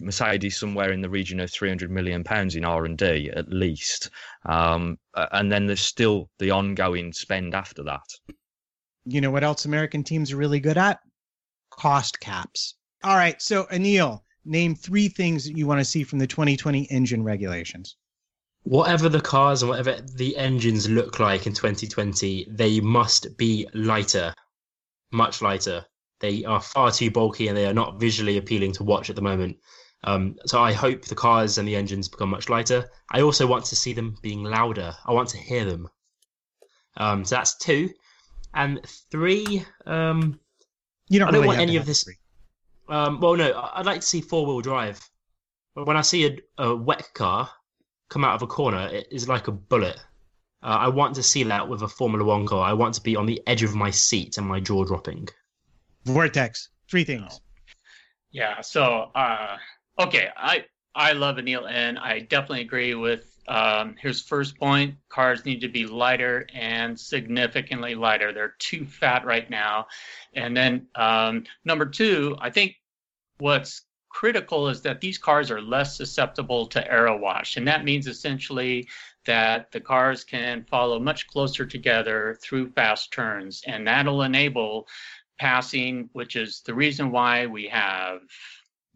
Mercedes somewhere in the region of 300 million pounds in R and D at least, um, and then there's still the ongoing spend after that. you know what else American teams are really good at? Cost caps. All right, so Anil, name three things that you want to see from the 2020 engine regulations. Whatever the cars and whatever the engines look like in 2020, they must be lighter, much lighter. They are far too bulky and they are not visually appealing to watch at the moment. Um, so I hope the cars and the engines become much lighter. I also want to see them being louder. I want to hear them. Um, so that's two, and three. Um, You don't I don't really want any of this. Um, well, no, I- I'd like to see four wheel drive. When I see a, a wet car come out of a corner, it is like a bullet. Uh, I want to see that with a Formula One car. I want to be on the edge of my seat and my jaw dropping. Vortex, three things. Yeah. So, uh, okay, I I love Anil, and I definitely agree with um, his first point. Cars need to be lighter and significantly lighter. They're too fat right now. And then um, number two, I think what's critical is that these cars are less susceptible to aero wash, and that means essentially that the cars can follow much closer together through fast turns, and that'll enable passing, which is the reason why we have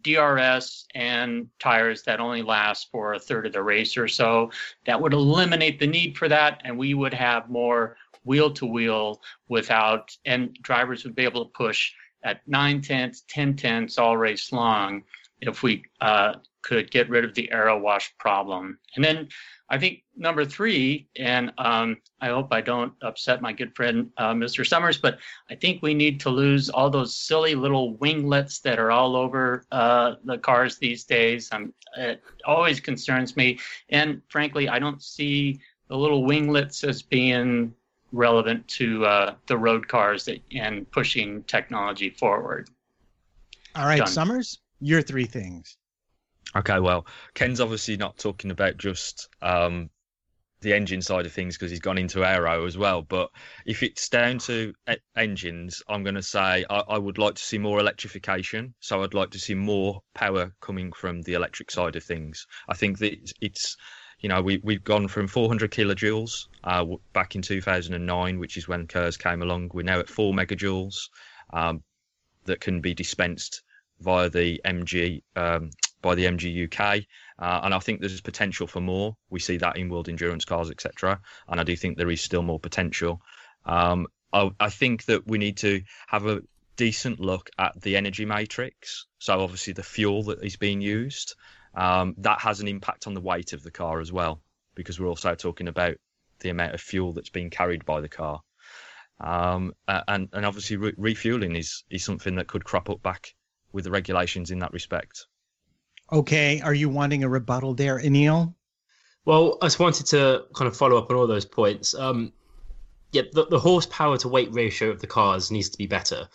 DRS and tires that only last for a third of the race or so. That would eliminate the need for that, and we would have more wheel to wheel without, and drivers would be able to push at nine tenths, 10 tenths all race long if we uh, could get rid of the aero wash problem. And then I think number three, and um, I hope I don't upset my good friend uh, Mr. Summers, but I think we need to lose all those silly little winglets that are all over uh, the cars these days. Um, it always concerns me, and frankly, I don't see the little winglets as being relevant to uh, the road cars that, and pushing technology forward. All right, Done. Summers, your three things. Okay, well, Ken's obviously not talking about just um, the engine side of things because he's gone into aero as well. But if it's down to e- engines, I'm going to say I, I, would like to see more electrification. So I'd like to see more power coming from the electric side of things. I think that it's, it's you know, we, we've gone from 400 kilojoules uh, back in 2009, which is when KERS came along. We're now at 4 megajoules um, that can be dispensed via the MG um, by the MGU-K. Uh, and I think there's potential for more. We see that in world endurance cars, etc. And I do think there is still more potential. Um, I, I, think that we need to have a decent look at the energy matrix. So obviously the fuel that is being used, um, that has an impact on the weight of the car as well, because we're also talking about the amount of fuel that's being carried by the car. Um, and and obviously re- refueling is is something that could crop up back with the regulations in that respect. Okay, are you wanting a rebuttal there, Anil? Well, I just wanted to kind of follow up on all those points. Um, yeah, the, the, horsepower to weight ratio of the cars needs to be better.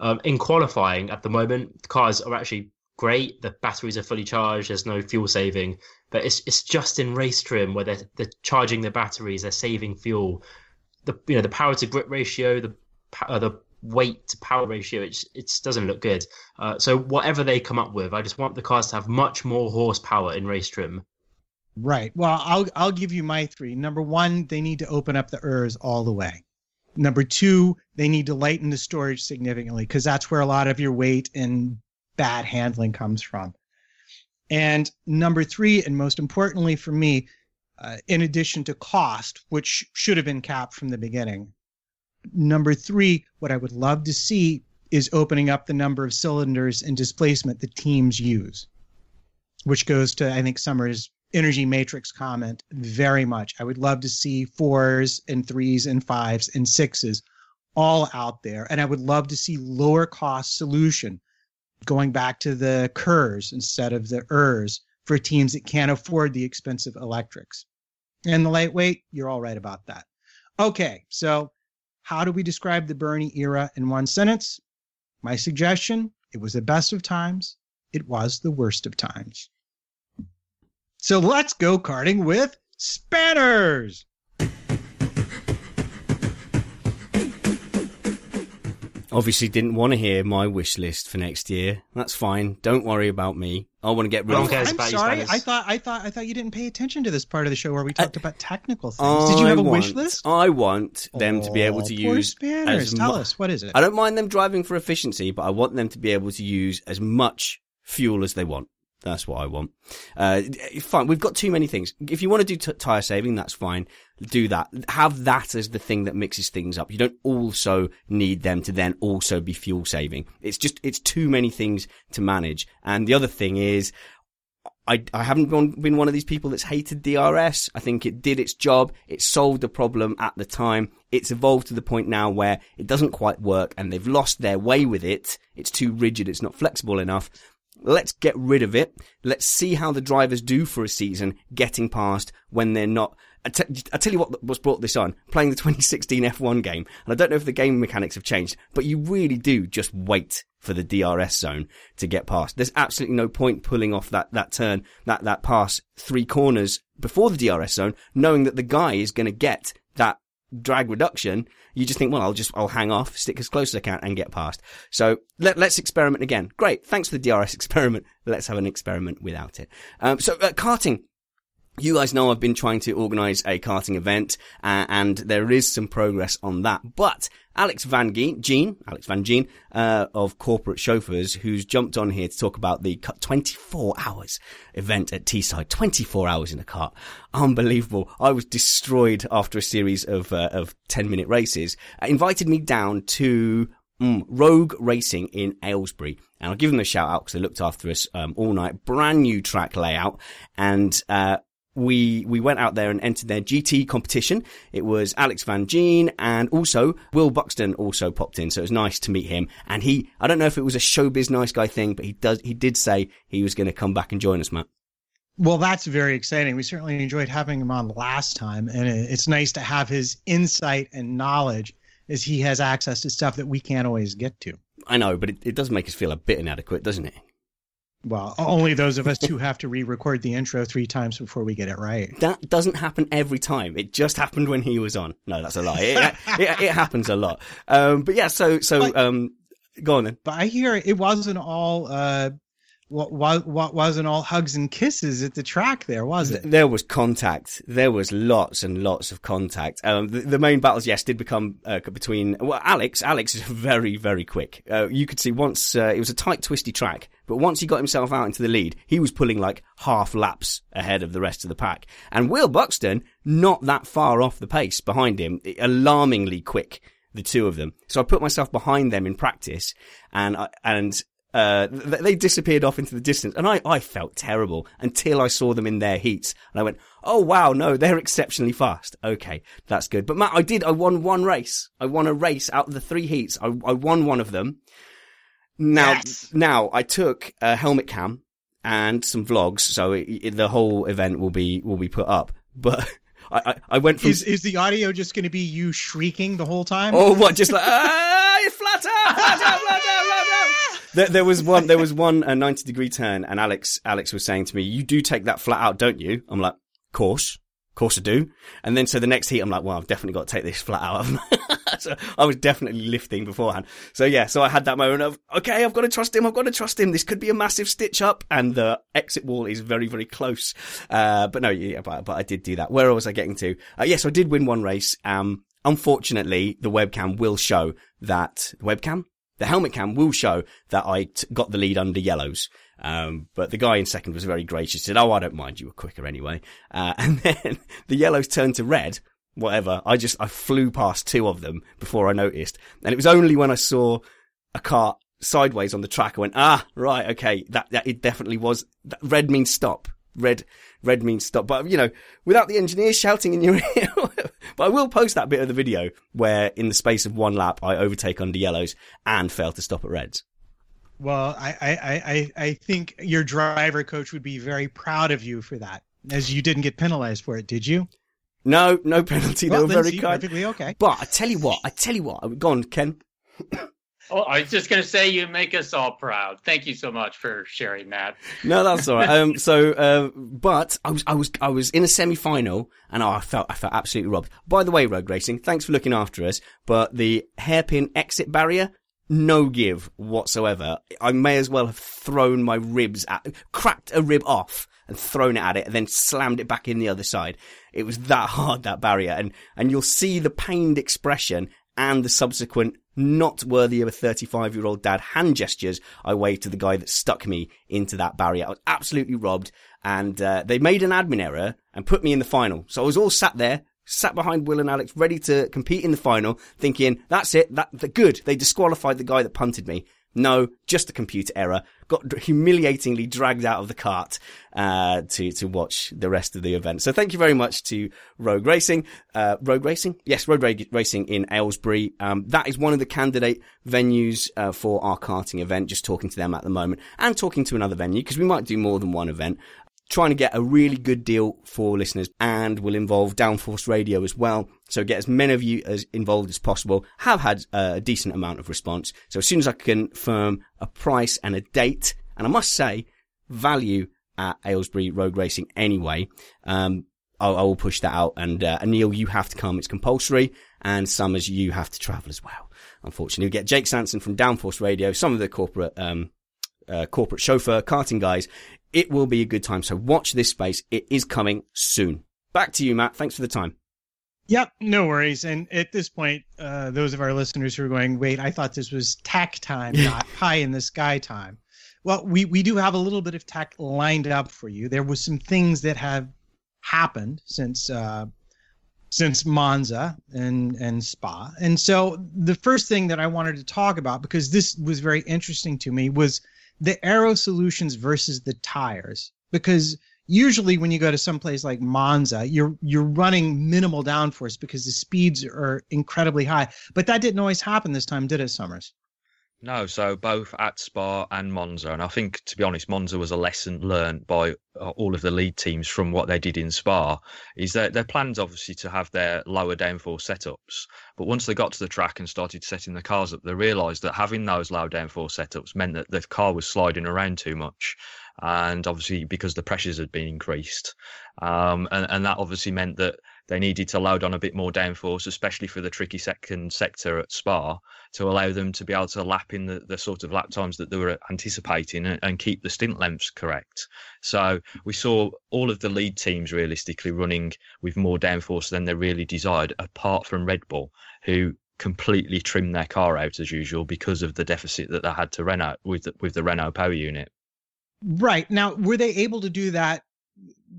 Um, in qualifying at the moment, the cars are actually great. The batteries are fully charged. There's no fuel saving, but it's it's just in race trim where they're, they're charging the batteries, they're saving fuel. The you know the power to grip ratio, the uh, the weight to power ratio, it it doesn't look good. Uh, so whatever they come up with, I just want the cars to have much more horsepower in race trim. Right. Well, I'll I'll give you my three. Number one, they need to open up the ERS all the way. Number two, they need to lighten the storage significantly because that's where a lot of your weight and bad handling comes from. And number three, and most importantly for me, uh, in addition to cost, which should have been capped from the beginning, Number three, what I would love to see is opening up the number of cylinders and displacement the teams use, which goes to, I think, Summer's energy matrix comment very much. I would love to see fours and threes and fives and sixes all out there. And I would love to see lower cost solution going back to the KERS instead of the ERS for teams that can't afford the expensive electrics. And the lightweight, you're all right about that. Okay, so how do we describe the Bernie era in one sentence? My suggestion it was the best of times, it was the worst of times. So let's go karting with spanners. Obviously, didn't want to hear my wish list for next year. That's fine. Don't worry about me. I want to get rid of. I'm sorry. I thought I thought I thought you didn't pay attention to this part of the show where we talked uh, about technical things. Did you have a want, wish list? I want them oh, to be able to use. Spanners. Tell mu- us what is it? I don't mind them driving for efficiency, but I want them to be able to use as much fuel as they want. That's what I want. Uh, fine. We've got too many things. If you want to do t- tire saving, that's fine. Do that. Have that as the thing that mixes things up. You don't also need them to then also be fuel saving. It's just, it's too many things to manage. And the other thing is, I, I haven't been one of these people that's hated DRS. I think it did its job. It solved the problem at the time. It's evolved to the point now where it doesn't quite work and they've lost their way with it. It's too rigid. It's not flexible enough. Let's get rid of it. Let's see how the drivers do for a season getting past when they're not. I, t- I tell you what was brought this on, playing the 2016 F1 game. And I don't know if the game mechanics have changed, but you really do just wait for the DRS zone to get past. There's absolutely no point pulling off that, that turn, that, that pass three corners before the DRS zone, knowing that the guy is going to get that drag reduction, you just think, well, I'll just, I'll hang off, stick as close as I can and get past. So let, us experiment again. Great. Thanks for the DRS [laughs] experiment. Let's have an experiment without it. Um, so uh, karting. You guys know I've been trying to organise a karting event, uh, and there is some progress on that. But Alex Van Gene, Jean Alex Van Gene, uh, of Corporate Chauffeurs, who's jumped on here to talk about the 24 hours event at Teesside. 24 hours in a cart. Unbelievable. I was destroyed after a series of, uh, of 10 minute races. Uh, invited me down to Mm, Rogue Racing in Aylesbury. And I'll give them a shout out because they looked after us um, all night. Brand new track layout. And uh, we we went out there and entered their GT competition. It was Alex Van Gene and also Will Buxton also popped in, so it was nice to meet him. And he, I don't know if it was a showbiz nice guy thing, but he does he did say he was going to come back and join us, Matt. Well, that's very exciting. We certainly enjoyed having him on last time, and it's nice to have his insight and knowledge as he has access to stuff that we can't always get to. I know, but it, it does make us feel a bit inadequate, doesn't it? Well, only those of us who have to re-record the intro three times before we get it right. That doesn't happen every time. It just happened when he was on. No, that's a lie. It, it, [laughs] it happens a lot. Um, but yeah, so so um, go on then. But I hear it wasn't all uh, what, what, wasn't all hugs and kisses at the track there, was it? There was contact. There was lots and lots of contact. Um, the, the, main battles, yes, did become uh, between well, Alex. Alex is [laughs] very, very quick. Uh, you could see once uh, it was a tight, twisty track, but once he got himself out into the lead, he was pulling like half laps ahead of the rest of the pack. And Will Buxton, not that far off the pace behind him, alarmingly quick the two of them. So I put myself behind them in practice and, I, and uh, they disappeared off into the distance and I, I felt terrible until I saw them in their heats and I went, Oh wow, no, they're exceptionally fast. Okay, that's good. But Matt, I did, I won one race. I won a race out of the three heats. I, I won one of them. Now, yes. now I took a helmet cam and some vlogs. So it, it, the whole event will be, will be put up, but [laughs] I, I, I went from. Is, is the audio just going to be you shrieking the whole time? Oh, what? Just like, ah, flat out, flat out, flat out, flat out. There, there was one, there [laughs] was one a 90 degree turn and Alex, Alex was saying to me, you do take that flat out, don't you? I'm like, course, course I do. And then so the next heat, I'm like, well, I've definitely got to take this flat out. [laughs] so I was definitely lifting beforehand. So yeah, so I had that moment of, okay, I've got to trust him. I've got to trust him. This could be a massive stitch up and the exit wall is very, very close. Uh, but no, yeah, but, but I did do that. Where was I getting to? Uh, yes, I did win one race. Um, unfortunately, the webcam will show that webcam the helmet cam will show that I t- got the lead under yellows. Um, but the guy in second was very gracious. He said, "Oh, I don't mind. You were quicker anyway." Uh, [laughs] and then the yellows turned to red. Whatever. I just I flew past two of them before I noticed, and it was only when I saw a car sideways on the track I went, "Ah, right, okay. That that it definitely was. That red means stop. Red red means stop. But, you know, without the engineer shouting in your [laughs] ear. But I will post that bit of the video where in the space of one lap, I overtake under yellows and fail to stop at reds. Well, I, I, I, I think your driver coach would be very proud of you for that, as you didn't get penalized for it, did you? No, no penalty. Well, they were very kind. Perfectly okay. But I tell you what, I tell you what. Go on, Ken. Oh, I was just going to say you make us all proud. Thank you so much for sharing that. No, that's all right. um, so, uh, but I was, I was, I was in a semi-final, and I felt, I felt absolutely robbed. By the way, Rogue Racing, thanks for looking after us. But the hairpin exit barrier, no give whatsoever. I may as well have thrown my ribs at, cracked a rib off and thrown it at it, and then slammed it back in the other side. It was that hard that barrier, and and you'll see the pained expression and the subsequent not worthy of a 35 year old dad hand gestures I waved to the guy that stuck me into that barrier. I was absolutely robbed and uh, they made an admin error and put me in the final. So I was all sat there, sat behind Will and Alex, ready to compete in the final, thinking, that's it, that, the good. They disqualified the guy that punted me. No, just a computer error. Got humiliatingly dragged out of the cart uh, to to watch the rest of the event. So thank you very much to Rogue Racing. Uh, Rogue Racing, yes, Rogue Ra- Racing in Aylesbury. Um, that is one of the candidate venues uh, for our karting event. Just talking to them at the moment, and talking to another venue because we might do more than one event trying to get a really good deal for listeners and will involve downforce radio as well. So get as many of you as involved as possible. Have had a decent amount of response. So as soon as I can confirm a price and a date, and I must say value at Aylesbury Rogue Racing anyway, um, I, I will push that out. And, uh, Neil, you have to come. It's compulsory. And Summers, you have to travel as well. Unfortunately, we get Jake Sanson from Downforce Radio, some of the corporate, um, uh, corporate chauffeur karting guys it will be a good time. So watch this space. It is coming soon. Back to you, Matt. Thanks for the time. Yep, no worries. And at this point, uh, those of our listeners who are going, wait, I thought this was tech time, [laughs] not pie in the sky time. Well, we, we do have a little bit of tech lined up for you. There was some things that have happened since uh, since Monza and and Spa. And so the first thing that I wanted to talk about, because this was very interesting to me, was the aero solutions versus the tires because usually when you go to some place like Monza, you're you're running minimal downforce because the speeds are incredibly high. But that didn't always happen this time, did it, Summers? No, so both at Spa and Monza, and I think to be honest, Monza was a lesson learned by uh, all of the lead teams from what they did in Spa is that their plans obviously to have their lower downforce setups. But once they got to the track and started setting the cars up, they realised that having those low downforce setups meant that the car was sliding around too much. And obviously, because the pressures had been increased, um, and, and that obviously meant that they needed to load on a bit more downforce, especially for the tricky second sector at Spa, to allow them to be able to lap in the, the sort of lap times that they were anticipating and, and keep the stint lengths correct. So we saw all of the lead teams realistically running with more downforce than they really desired, apart from Red Bull, who completely trimmed their car out as usual because of the deficit that they had to Renault with with the Renault power unit. Right now, were they able to do that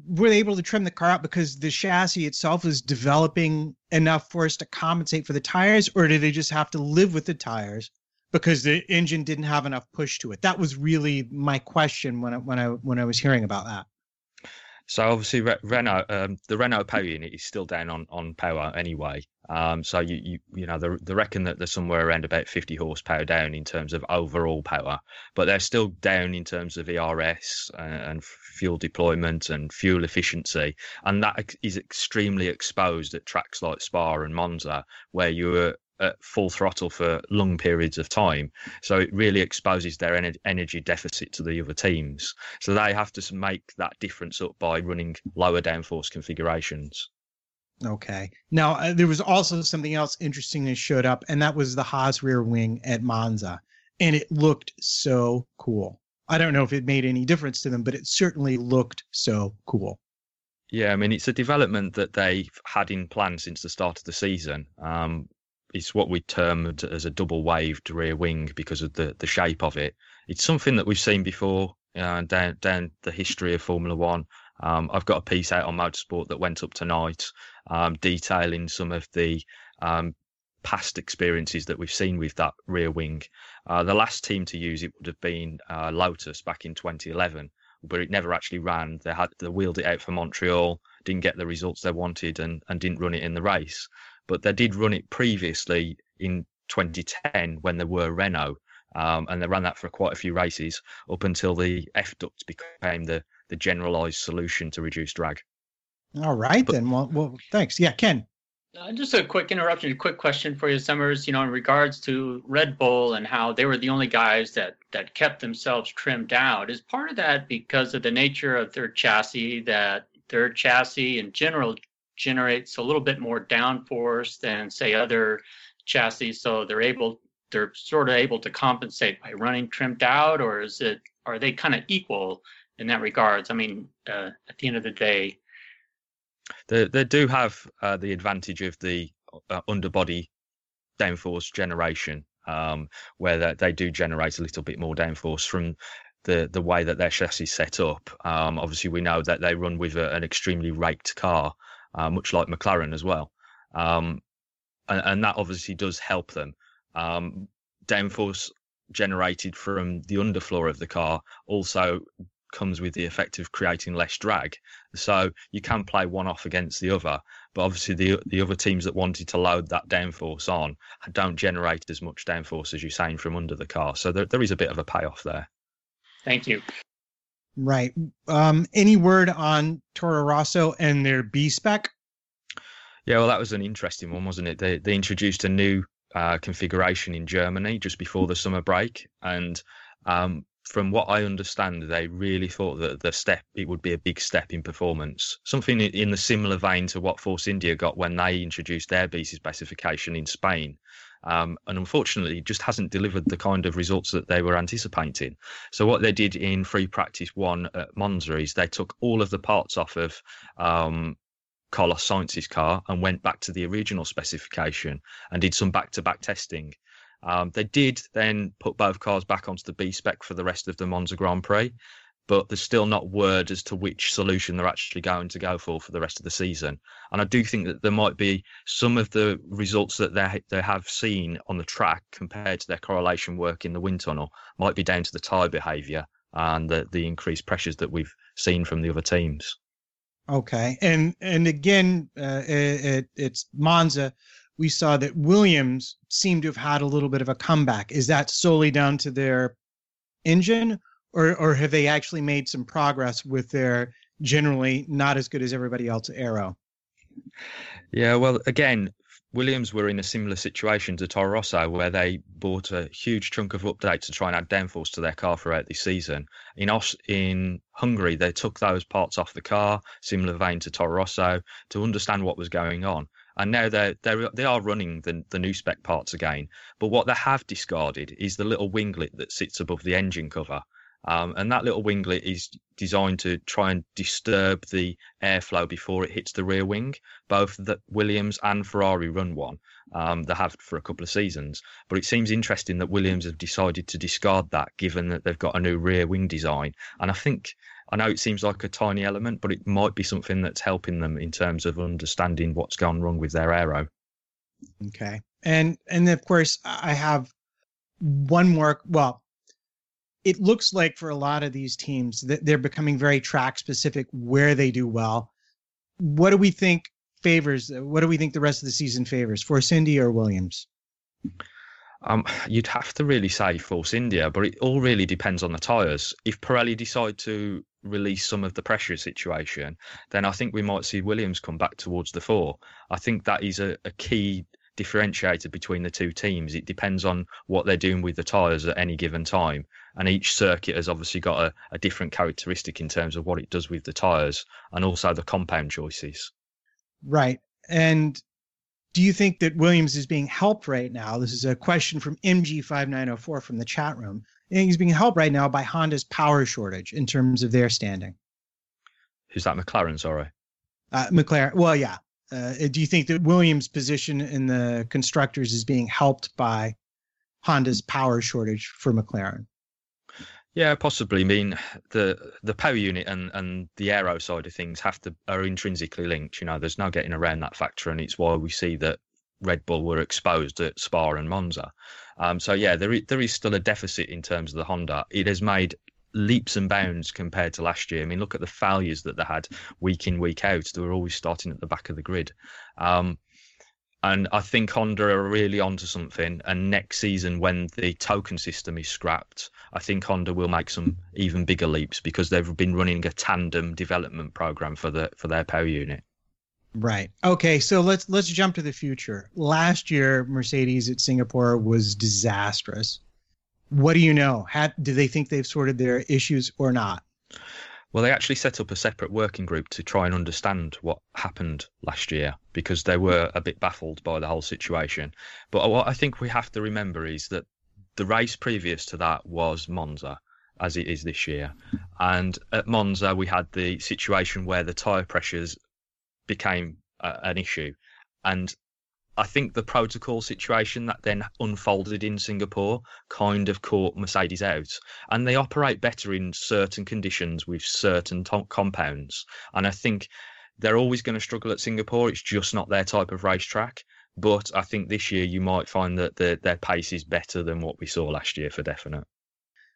were they able to trim the car out because the chassis itself is developing enough force to compensate for the tires, or did they just have to live with the tires because the engine didn't have enough push to it? That was really my question when I, when I when I was hearing about that. So obviously Renault, um, the Renault power unit is still down on, on power anyway. Um, so you, you you know they, they reckon that they're somewhere around about 50 horsepower down in terms of overall power, but they're still down in terms of ERS and, and fuel deployment and fuel efficiency, and that is extremely exposed at tracks like Spa and Monza, where you're at full throttle for long periods of time. So it really exposes their en- energy deficit to the other teams. So they have to make that difference up by running lower downforce configurations. Okay. Now uh, there was also something else interesting that showed up, and that was the Haas rear wing at Monza, and it looked so cool. I don't know if it made any difference to them, but it certainly looked so cool. Yeah, I mean it's a development that they've had in plan since the start of the season. Um, it's what we termed as a double waved rear wing because of the the shape of it. It's something that we've seen before uh, down down the history of Formula One. Um, I've got a piece out on motorsport that went up tonight, um, detailing some of the um, past experiences that we've seen with that rear wing. Uh, the last team to use it would have been uh, Lotus back in 2011, but it never actually ran. They had they wheeled it out for Montreal, didn't get the results they wanted, and, and didn't run it in the race. But they did run it previously in 2010 when they were Renault. Um, and they ran that for quite a few races up until the F duct became the the generalized solution to reduce drag. All right, but, then. Well, well, thanks. Yeah, Ken. Uh, just a quick interruption, a quick question for you, Summers. You know, in regards to Red Bull and how they were the only guys that that kept themselves trimmed out. Is part of that because of the nature of their chassis? That their chassis in general generates a little bit more downforce than say other chassis, so they're able they're sort of able to compensate by running trimmed out, or is it are they kind of equal in that regards. I mean, uh, at the end of the day, they they do have uh, the advantage of the uh, underbody downforce generation, um, where they, do generate a little bit more downforce from the the way that their chassis is set up. Um, obviously, we know that they run with a, an extremely raked car, uh, much like McLaren as well, um, and, and, that obviously does help them. Um, downforce generated from the underfloor of the car also comes with the effect of creating less drag. So you can play one off against the other, but obviously the the other teams that wanted to load that downforce on don't generate as much downforce as you're saying from under the car. So there, there is a bit of a payoff there. Thank you. Right. Um, any word on Toro Rosso and their B spec? Yeah, well, that was an interesting one, wasn't it? They they introduced a new uh, configuration in Germany just before the summer break, and um, from what I understand, they really thought that the step it would be a big step in performance, something in the similar vein to what Force India got when they introduced their BC specification in Spain. Um, and unfortunately, just hasn't delivered the kind of results that they were anticipating. So what they did in free practice one at Monza is they took all of the parts off of um, Carlos Sainz's car and went back to the original specification and did some back-to-back testing. Um, they did then put both cars back onto the B spec for the rest of the Monza Grand Prix, but there's still not word as to which solution they're actually going to go for for the rest of the season. And I do think that there might be some of the results that they they have seen on the track compared to their correlation work in the wind tunnel might be down to the tyre behaviour and the, the increased pressures that we've seen from the other teams. Okay, and and again, uh, it, it's Monza we saw that Williams seemed to have had a little bit of a comeback. Is that solely down to their engine, or or have they actually made some progress with their generally not as good as everybody else aero? Yeah, well, again, Williams were in a similar situation to Toro Rosso, where they bought a huge chunk of updates to try and add downforce to their car throughout the season. In Os- in Hungary, they took those parts off the car, similar vein to Toro Rosso, to understand what was going on. And now they're, they're they are running the the new spec parts again. But what they have discarded is the little winglet that sits above the engine cover. Um, and that little winglet is designed to try and disturb the airflow before it hits the rear wing. Both the Williams and Ferrari run one. Um, they have for a couple of seasons. But it seems interesting that Williams have decided to discard that, given that they've got a new rear wing design. And I think I know it seems like a tiny element, but it might be something that's helping them in terms of understanding what's gone wrong with their aero. Okay, and and of course I have one more. Well, it looks like for a lot of these teams that they're becoming very track specific where they do well. What do we think favors? What do we think the rest of the season favors Force India or Williams? Um, you'd have to really say Force India, but it all really depends on the tyres. If Pirelli decide to release some of the pressure situation, then I think we might see Williams come back towards the four. I think that is a, a key differentiator between the two teams. It depends on what they're doing with the tyres at any given time. And each circuit has obviously got a, a different characteristic in terms of what it does with the tyres and also the compound choices. Right. And do you think that Williams is being helped right now? This is a question from MG5904 from the chat room. He's being helped right now by Honda's power shortage in terms of their standing. Who's that? McLaren, sorry. Uh, McLaren. Well, yeah. Uh, do you think that Williams' position in the constructors is being helped by Honda's power shortage for McLaren? Yeah, possibly. I mean, the the power unit and, and the aero side of things have to are intrinsically linked. You know, there's no getting around that factor, and it's why we see that Red Bull were exposed at Spa and Monza. Um, so yeah, there is, there is still a deficit in terms of the Honda. It has made leaps and bounds compared to last year. I mean, look at the failures that they had week in week out. They were always starting at the back of the grid. Um, and I think Honda are really onto something. And next season, when the token system is scrapped, I think Honda will make some even bigger leaps because they've been running a tandem development program for the for their power unit. Right. Okay. So let's let's jump to the future. Last year, Mercedes at Singapore was disastrous. What do you know? Do they think they've sorted their issues or not? Well, they actually set up a separate working group to try and understand what happened last year because they were a bit baffled by the whole situation. But what I think we have to remember is that the race previous to that was Monza, as it is this year. And at Monza, we had the situation where the tyre pressures became uh, an issue. And I think the protocol situation that then unfolded in Singapore kind of caught Mercedes out. And they operate better in certain conditions with certain to- compounds. And I think they're always going to struggle at Singapore. It's just not their type of racetrack. But I think this year you might find that the, their pace is better than what we saw last year for definite.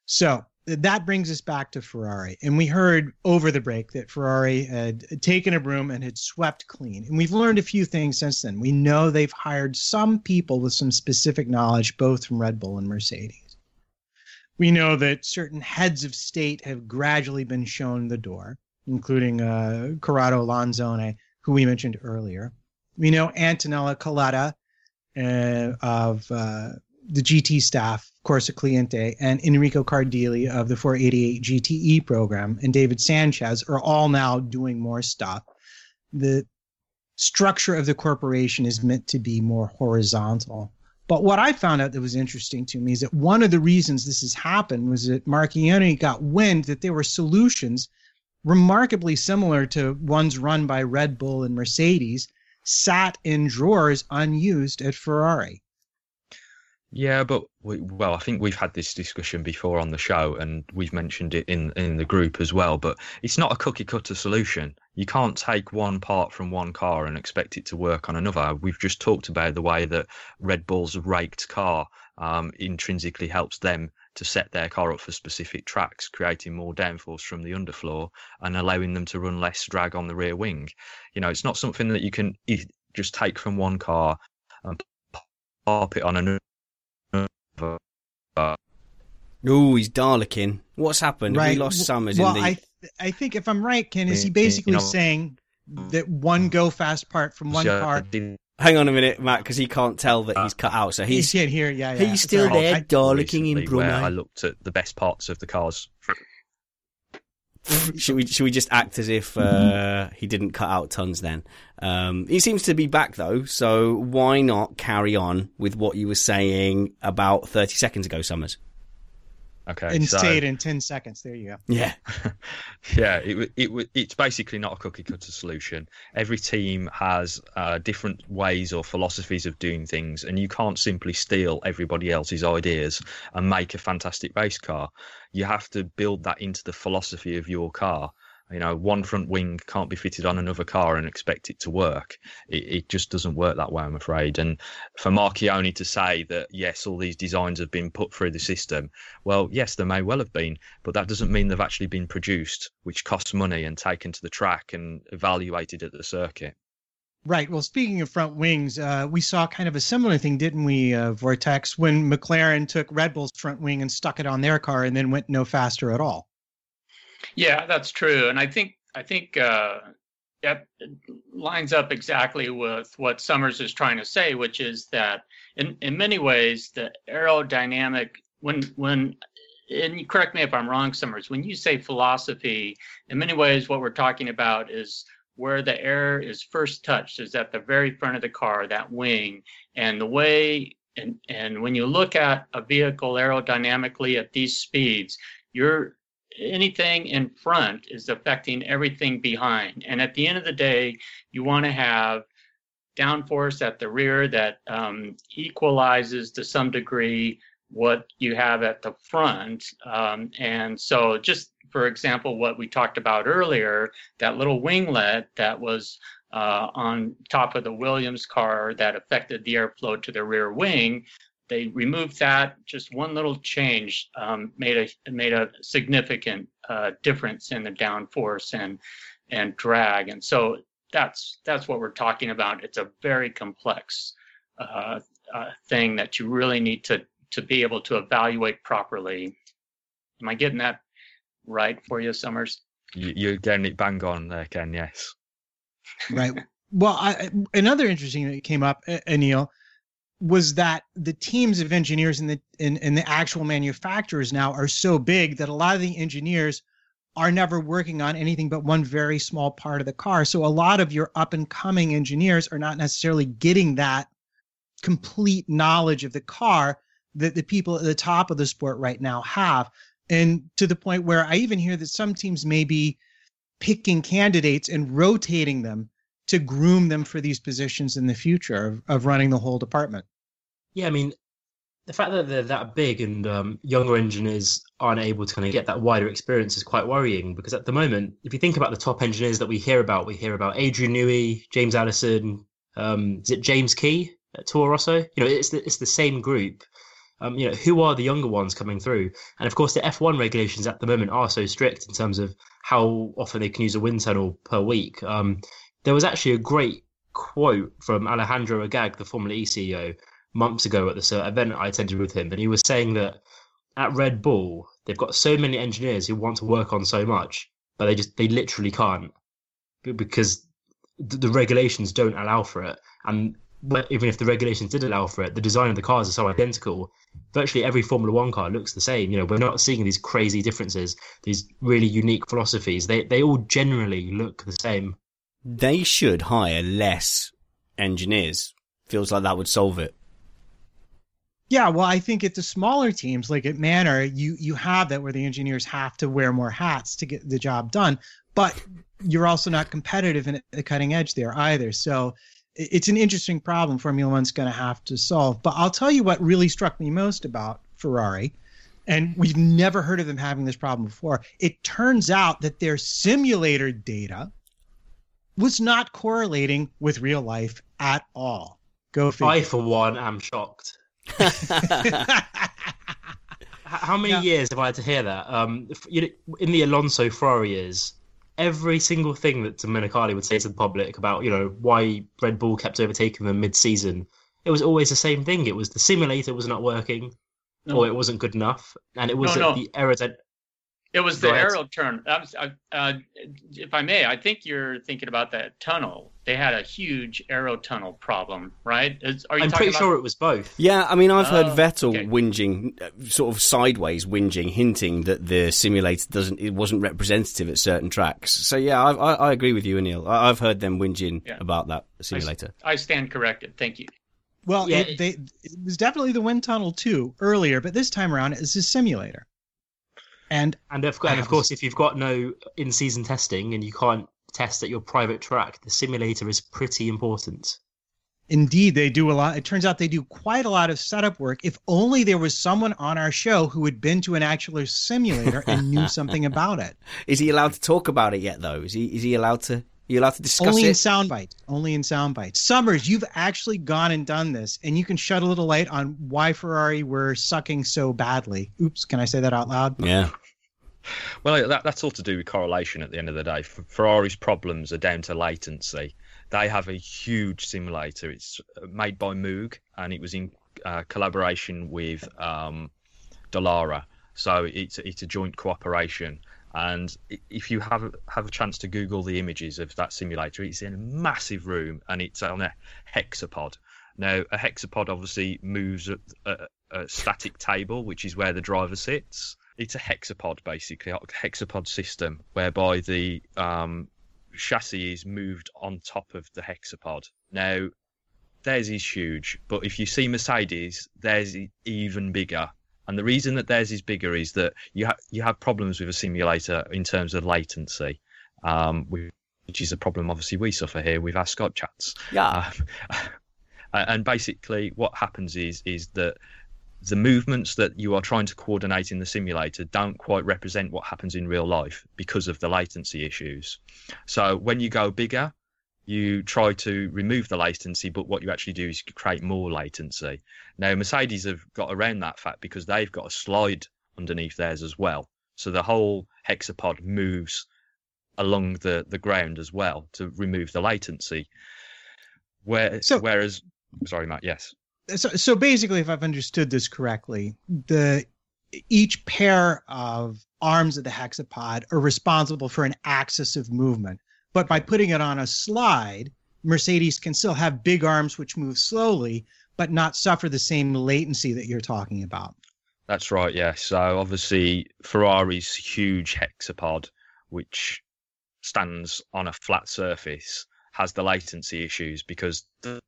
So that brings us back to Ferrari. And we heard over the break that Ferrari had taken a broom and had swept clean. And we've learned a few things since then. We know they've hired some people with some specific knowledge, both from Red Bull and Mercedes. We know that certain heads of state have gradually been shown the door, including uh, Corrado Lanzone, who we mentioned earlier. We know Antonello Coletta uh, of uh, the GT staff, Corse Clienti, and Enrico Cardile of the 488 GTE program, and David Sanchez are all now doing more stuff. The structure of the corporation is meant to be more horizontal. But what I found out that was interesting to me is that one of the reasons this has happened was that Marchionne got wind that there were solutions remarkably similar to ones run by Red Bull and Mercedes sat in drawers unused at Ferrari. Yeah, but we, well, I think we've had this discussion before on the show, and we've mentioned it in in the group as well. But it's not a cookie cutter solution. You can't take one part from one car and expect it to work on another. We've just talked about the way that Red Bull's raked car um, intrinsically helps them to set their car up for specific tracks, creating more downforce from the underfloor and allowing them to run less drag on the rear wing. You know, it's not something that you can just take from one car and pop it on another Uh, Ooh, he's Daleking. What's happened? Have right. We lost Summers well, in the. I th- I think if I'm right, Ken, is he You basically know- saying that one go fast part from one So, car? Hang on a minute, Matt, because he can't tell that uh, he's cut out. So He he's can't hear. Yeah, yeah. he's still Sorry. there, I- Daleking in recently where I looked at the best parts of the cars. Should we should we just act as if uh, he didn't cut out tons then? Um, he seems to be back though, so why not carry on with what you were saying about thirty seconds ago, Summers? Okay, and so say in ten seconds. There you go. Yeah, [laughs] yeah, it, it, it's basically not a cookie cutter solution. Every team has uh, different ways or philosophies of doing things, and you can't simply steal everybody else's ideas and make a fantastic race car. You have to build that into the philosophy of your car. You know, one front wing can't be fitted on another car and expect it to work. It, it just doesn't work that way, I'm afraid. And for Marchionne to say that, yes, all these designs have been put through the system, well, yes, there may well have been, but that doesn't mean they've actually been produced, which costs money and taken to the track and evaluated at the circuit. Right. Well, speaking of front wings, uh, we saw kind of a similar thing, didn't we, uh, Vortex, when McLaren took Red Bull's front wing and stuck it on their car and then went no faster at all. Yeah, that's true, and I think I think uh, that lines up exactly with what Summers is trying to say, which is that in in many ways the aerodynamic when when and you correct me if I'm wrong, Summers, when you say philosophy, in many ways what we're talking about is where the air is first touched is at the very front of the car, that wing, and the way and and when you look at a vehicle aerodynamically at these speeds, you're anything in front is affecting everything behind. And at the end of the day, you want to have downforce at the rear that um, equalizes to some degree what you have at the front. Um, and so, just for example, what we talked about earlier, that little winglet that was uh, on top of the Williams car that affected the airflow to the rear wing, they removed that. Just one little change um, made a made a significant uh, difference in the downforce and and drag. And so that's that's what we're talking about. It's a very complex uh, uh, thing that you really need to to be able to evaluate properly. Am I getting that right for you, Summers? You, you're getting it bang on there, Ken. Yes. Right. Well, I, another interesting thing that came up, uh, Anil, was that the teams of engineers and the and, and the actual manufacturers now are so big that a lot of the engineers are never working on anything but one very small part of the car. So a lot of your up and coming engineers are not necessarily getting that complete knowledge of the car that the people at the top of the sport right now have. And to the point where I even hear that some teams may be picking candidates and rotating them to groom them for these positions in the future of, of running the whole department. Yeah, I mean, the fact that they're that big and um, younger engineers aren't able to kind of get that wider experience is quite worrying because at the moment, if you think about the top engineers that we hear about, we hear about Adrian Newey, James Allison, um, is it James Key at Toro Rosso? You know, it's the, it's the same group. Um, you know, who are the younger ones coming through? And of course, the F1 regulations at the moment are so strict in terms of how often they can use a wind tunnel per week. Um, there was actually a great quote from Alejandro Agag, the Formula E CEO, months ago at this uh, event I attended with him, and he was saying that at Red Bull they've got so many engineers who want to work on so much, but they just they literally can't because the, the regulations don't allow for it. And even if the regulations did allow for it, the design of the cars are so identical. Virtually every Formula One car looks the same. You know, we're not seeing these crazy differences, these really unique philosophies. They they all generally look the same. They should hire less engineers. Feels like that would solve it. Yeah, well, I think at the smaller teams, like at Manor, you you have that where the engineers have to wear more hats to get the job done, but you're also not competitive in the cutting edge there either. So it's an interesting problem Formula One's going to have to solve. But I'll tell you what really struck me most about Ferrari, and we've never heard of them having this problem before. It turns out that their simulator data was not correlating with real life at all. Go figure. I, for one, am shocked. How many years have I had to hear that? Um, you know, in the Alonso Ferrari years, every single thing that Domenicali would say to the public about, you know, why Red Bull kept overtaking them mid-season, it was always the same thing. It was the simulator was not working. No. or it wasn't good enough, and it was No, no. the aerodynamic. It was Go the ahead. aero turn. I uh, if I may, I think you're thinking about that tunnel. They had a huge aero tunnel problem, right? Is, are you I'm pretty about? sure it was both. Yeah, I mean, I've heard Oh, Vettel okay. whinging, uh, sort of sideways whinging, hinting that the simulator doesn't, it wasn't representative at certain tracks. So yeah, I, I, I agree with you, Anil. I, I've heard them whinging Yeah. about that simulator. I stand corrected. Thank you. Well, Yeah, it, they, it was definitely the wind tunnel too earlier, but this time around it's a simulator. And And of, and of course, if you've got no in-season testing and you can't test at your private track, the simulator is pretty important. indeed, they do a lot. It turns out they do quite a lot of setup work. If only there was someone on our show who had been to an actual simulator and knew [laughs] something about it. Is he allowed to talk about it yet, though? Is he, is he allowed to, are you allowed to discuss it Only in it? sound bites. Only in sound bites. Summers, you've actually gone and done this, and you can shed a little light on why Ferrari were sucking so badly. Oops, can I say that out loud? yeah. Well, that, that's all to do with correlation at the end of the day. Ferrari's problems are down to latency. They have a huge simulator. It's uh, made by Moog and it was in uh, collaboration with um, Dallara. So it's it's a joint cooperation. And if you have have a chance to Google the images of that simulator, it's in a massive room and it's on a hexapod. Now, a hexapod obviously moves at a, a static table, which is where the driver sits. It's a hexapod, basically, a hexapod system whereby the um, chassis is moved on top of the hexapod. Now, theirs is huge, but if you see Mercedes, theirs is even bigger. And the reason that theirs is bigger is that you ha- you have problems with a simulator in terms of latency, um, which is a problem obviously we suffer here with our Scott chats. Yeah. [laughs] Uh, and basically, what happens is is that the movements that you are trying to coordinate in the simulator don't quite represent what happens in real life because of the latency issues. So when you go bigger, you try to remove the latency, but what you actually do is create more latency. Now, Mercedes have got around that fact because they've got a slide underneath theirs as well. So the whole hexapod moves along the, the ground as well to remove the latency. Where, So- whereas, sorry, Matt, yes. So, so basically, if I've understood this correctly, the each pair of arms of the hexapod are responsible for an axis of movement. But by putting it on a slide, Mercedes can still have big arms which move slowly, but not suffer the same latency that you're talking about. That's right, yeah. So obviously Ferrari's huge hexapod, which stands on a flat surface, has the latency issues because the,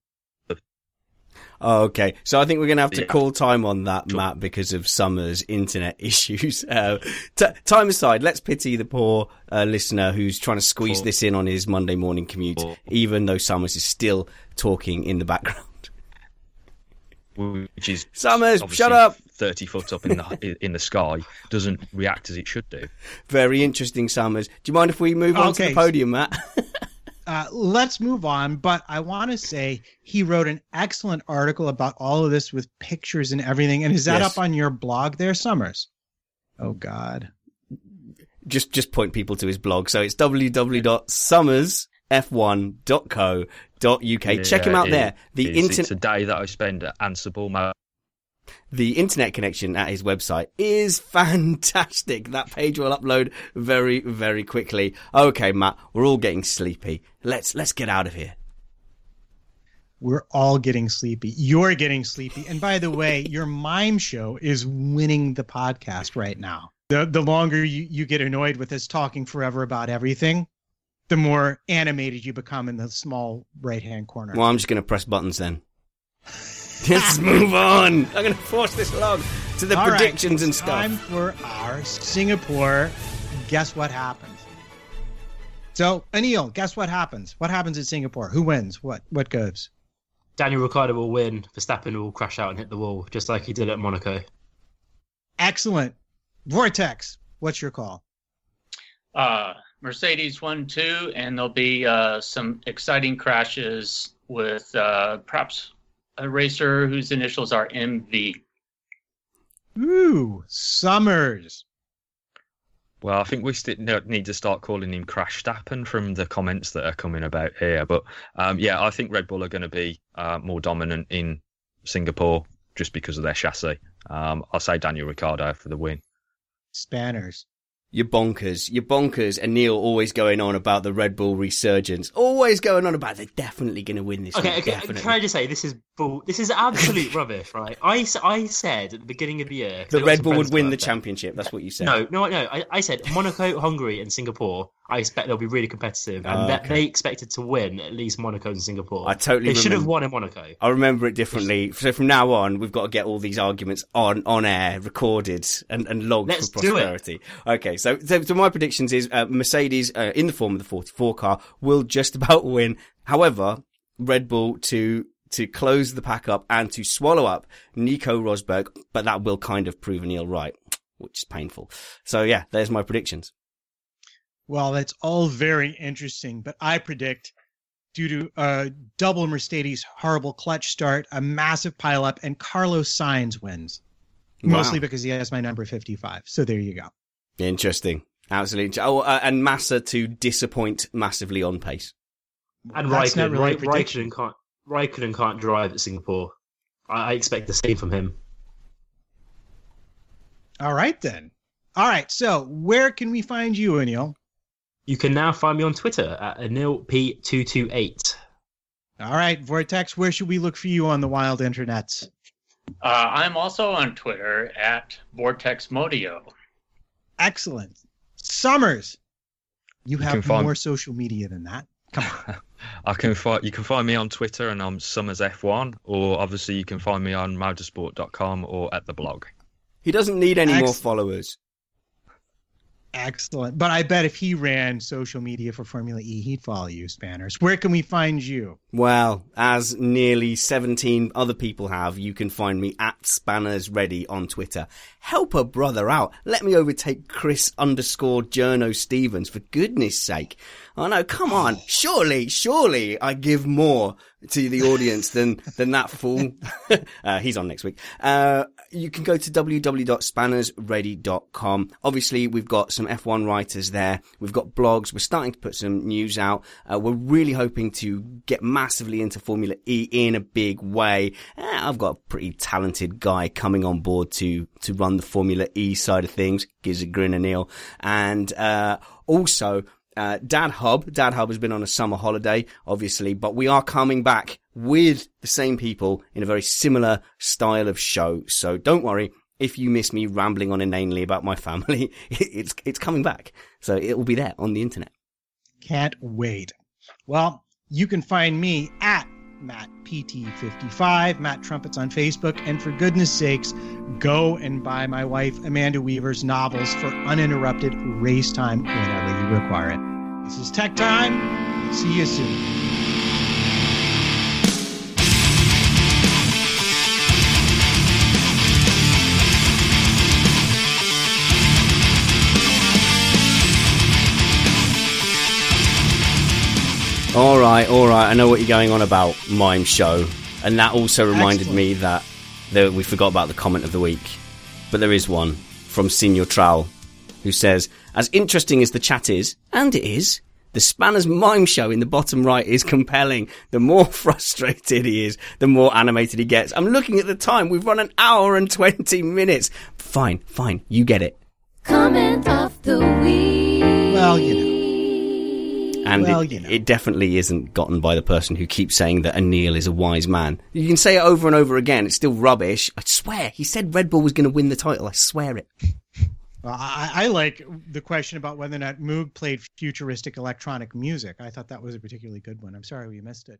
Oh, okay. So I think we're going to have to Yeah. call time on that, Matt, because of Summer's internet [laughs] issues. Uh, t- time aside, let's pity the poor uh, listener who's trying to squeeze Poor- this in on his Monday morning commute, Poor- even though Summers is still talking in the background. [laughs] which is Summers, shut up. thirty foot up in the [laughs] in the sky, doesn't react as it should do. Very interesting, Summers. Do you mind if we move on to the podium, Matt? Uh, let's move on. But I want to say he wrote an excellent article about all of this with pictures and everything. And is that Yes. up on your blog there, Summers? Oh, God. just just point people to his blog. So it's www.summersf1.co.uk. Check him out it there. The is. internet. It's a day that I spend at Ansible. The internet connection at his website is [laughs] fantastic. That page will upload very, very quickly. Okay, Matt, we're all getting sleepy. Let's let's get out of here. We're all getting sleepy. You're getting sleepy. And by the way, [laughs] your mime show is winning the podcast right now. The the longer you, you get annoyed with us talking forever about everything, the more animated you become in the small right hand corner. Well, I'm just going to press buttons then. [laughs] [laughs] Let's move on. I'm going to force this along to the All right, predictions and stuff. Time for our Singapore. Guess what happens? So, Anil, guess what happens? What happens in Singapore? Who wins? What what goes? Daniel Ricciardo will win. Verstappen will crash out and hit the wall, just like he did at Monaco. Excellent. Vortex, what's your call? Uh, Mercedes one two, and there'll be uh, some exciting crashes with uh, perhaps a racer whose initials are MV. Ooh, Summers. Well, I think we still need to start calling him Crash Stappen from the comments that are coming about here. But um, yeah, I think Red Bull are going to be uh, more dominant in Singapore just because of their chassis. Um, I'll say Daniel Ricciardo for the win. Spanners. You're bonkers. You're bonkers. Anil always going on about the Red Bull resurgence. Always going on about they're definitely going to win this. Okay, one, okay. definitely. Can I just say this is bull? This is absolute [laughs] rubbish, right? I, I said at the beginning of the year the Red Bull would win the championship. That's what you said. No, no, no. I, I said Monaco, Hungary, and Singapore. I expect they'll be really competitive, and Oh, okay. they expected to win at least Monaco and Singapore. I totally They should have won in Monaco. I remember it differently. So from now on, we've got to get all these arguments on on air, recorded, and, and logged Let's for do it. prosperity. Okay, so, so so my predictions is uh, Mercedes uh, in the form of the 44 car will just [laughs] about win. However, Red Bull to to close the pack up and to swallow up Nico Rosberg, but that will kind of prove Neil right, which is painful. So yeah, there's my predictions. Well, that's all very interesting, but I predict due to a double Mercedes horrible clutch start, a massive pileup, and Carlos Sainz wins. Mostly because he has my number 55. So there you go. Interesting. Absolutely. Oh, uh, and Massa to disappoint massively on pace. And That's Raikkonen, really a Raikkonen can't. Raikkonen can't drive at Singapore. I, I expect the same from him. All right, then. All right. So where can we find you, Anil? You can now find me on Twitter at anilp228. All right, Vortex, where should we look for you on the wild internets? Uh, I'm also on Twitter at VortexModio. Excellent. Summers, you can have find- more social media than that. Come on. [laughs] I can find you can find me on Twitter and I'm Summers F1, or obviously you can find me on motorsport.com or at the blog. He doesn't need any more followers. Excellent. But I bet if he ran social media for Formula E, he'd follow you, Spanners. Where can we find you? Well, as nearly 17 other people have, you can find me at Spanners Ready on Twitter. Help a brother out. Let me overtake Chris underscore Journo Stevens, for goodness sake. Oh no, come on. Surely, surely I give more to the audience than, than that fool. [laughs] uh, he's on next week. Uh, you can go to www.spannersready.com. Obviously, we've got some F1 writers there. We've got blogs. We're starting to put some news out. Uh, we're really hoping to get massively into Formula E in a big way. Uh, I've got a pretty talented guy coming on board to, to run the Formula E side of things. Gives a grin and Neil. And, uh, also, uh, Dad Hub. Dad Hub has been on a summer holiday, obviously, but we are coming back with the same people in a very similar style of show. So don't worry. If you miss me rambling on inanely about my family, [laughs] it's, it's coming back. So it will be there on the internet. Can't wait. Well, you can find me at MattPT55, Matt Trumpets on Facebook, and for goodness sakes, go and buy my wife Amanda Weaver's novels for uninterrupted race time whenever you require it. This is Tech Time. See you soon. All right, all right. I know what you're going on about, Mime Show. And that also reminded me that there, we forgot about the comment of the week. But there is one from Senior Trowel who says, As interesting as the chat is, and it is, the Spanner's Mime Show in the bottom right is compelling. The more [laughs] frustrated he is, the more animated he gets. I'm looking at the time. We've run an hour and 20 minutes. Fine, fine. You get it. Comment of the week. Well, you know. And Well, it, you know. it definitely isn't gotten by the person who keeps saying that Anil is a wise man. You can say it over and over again. It's still rubbish. I swear. He said Red Bull was going to win the title. I swear it. Well, I, I like the question about whether or not Moog played futuristic electronic music. I thought that was a particularly good one. I'm sorry we missed it.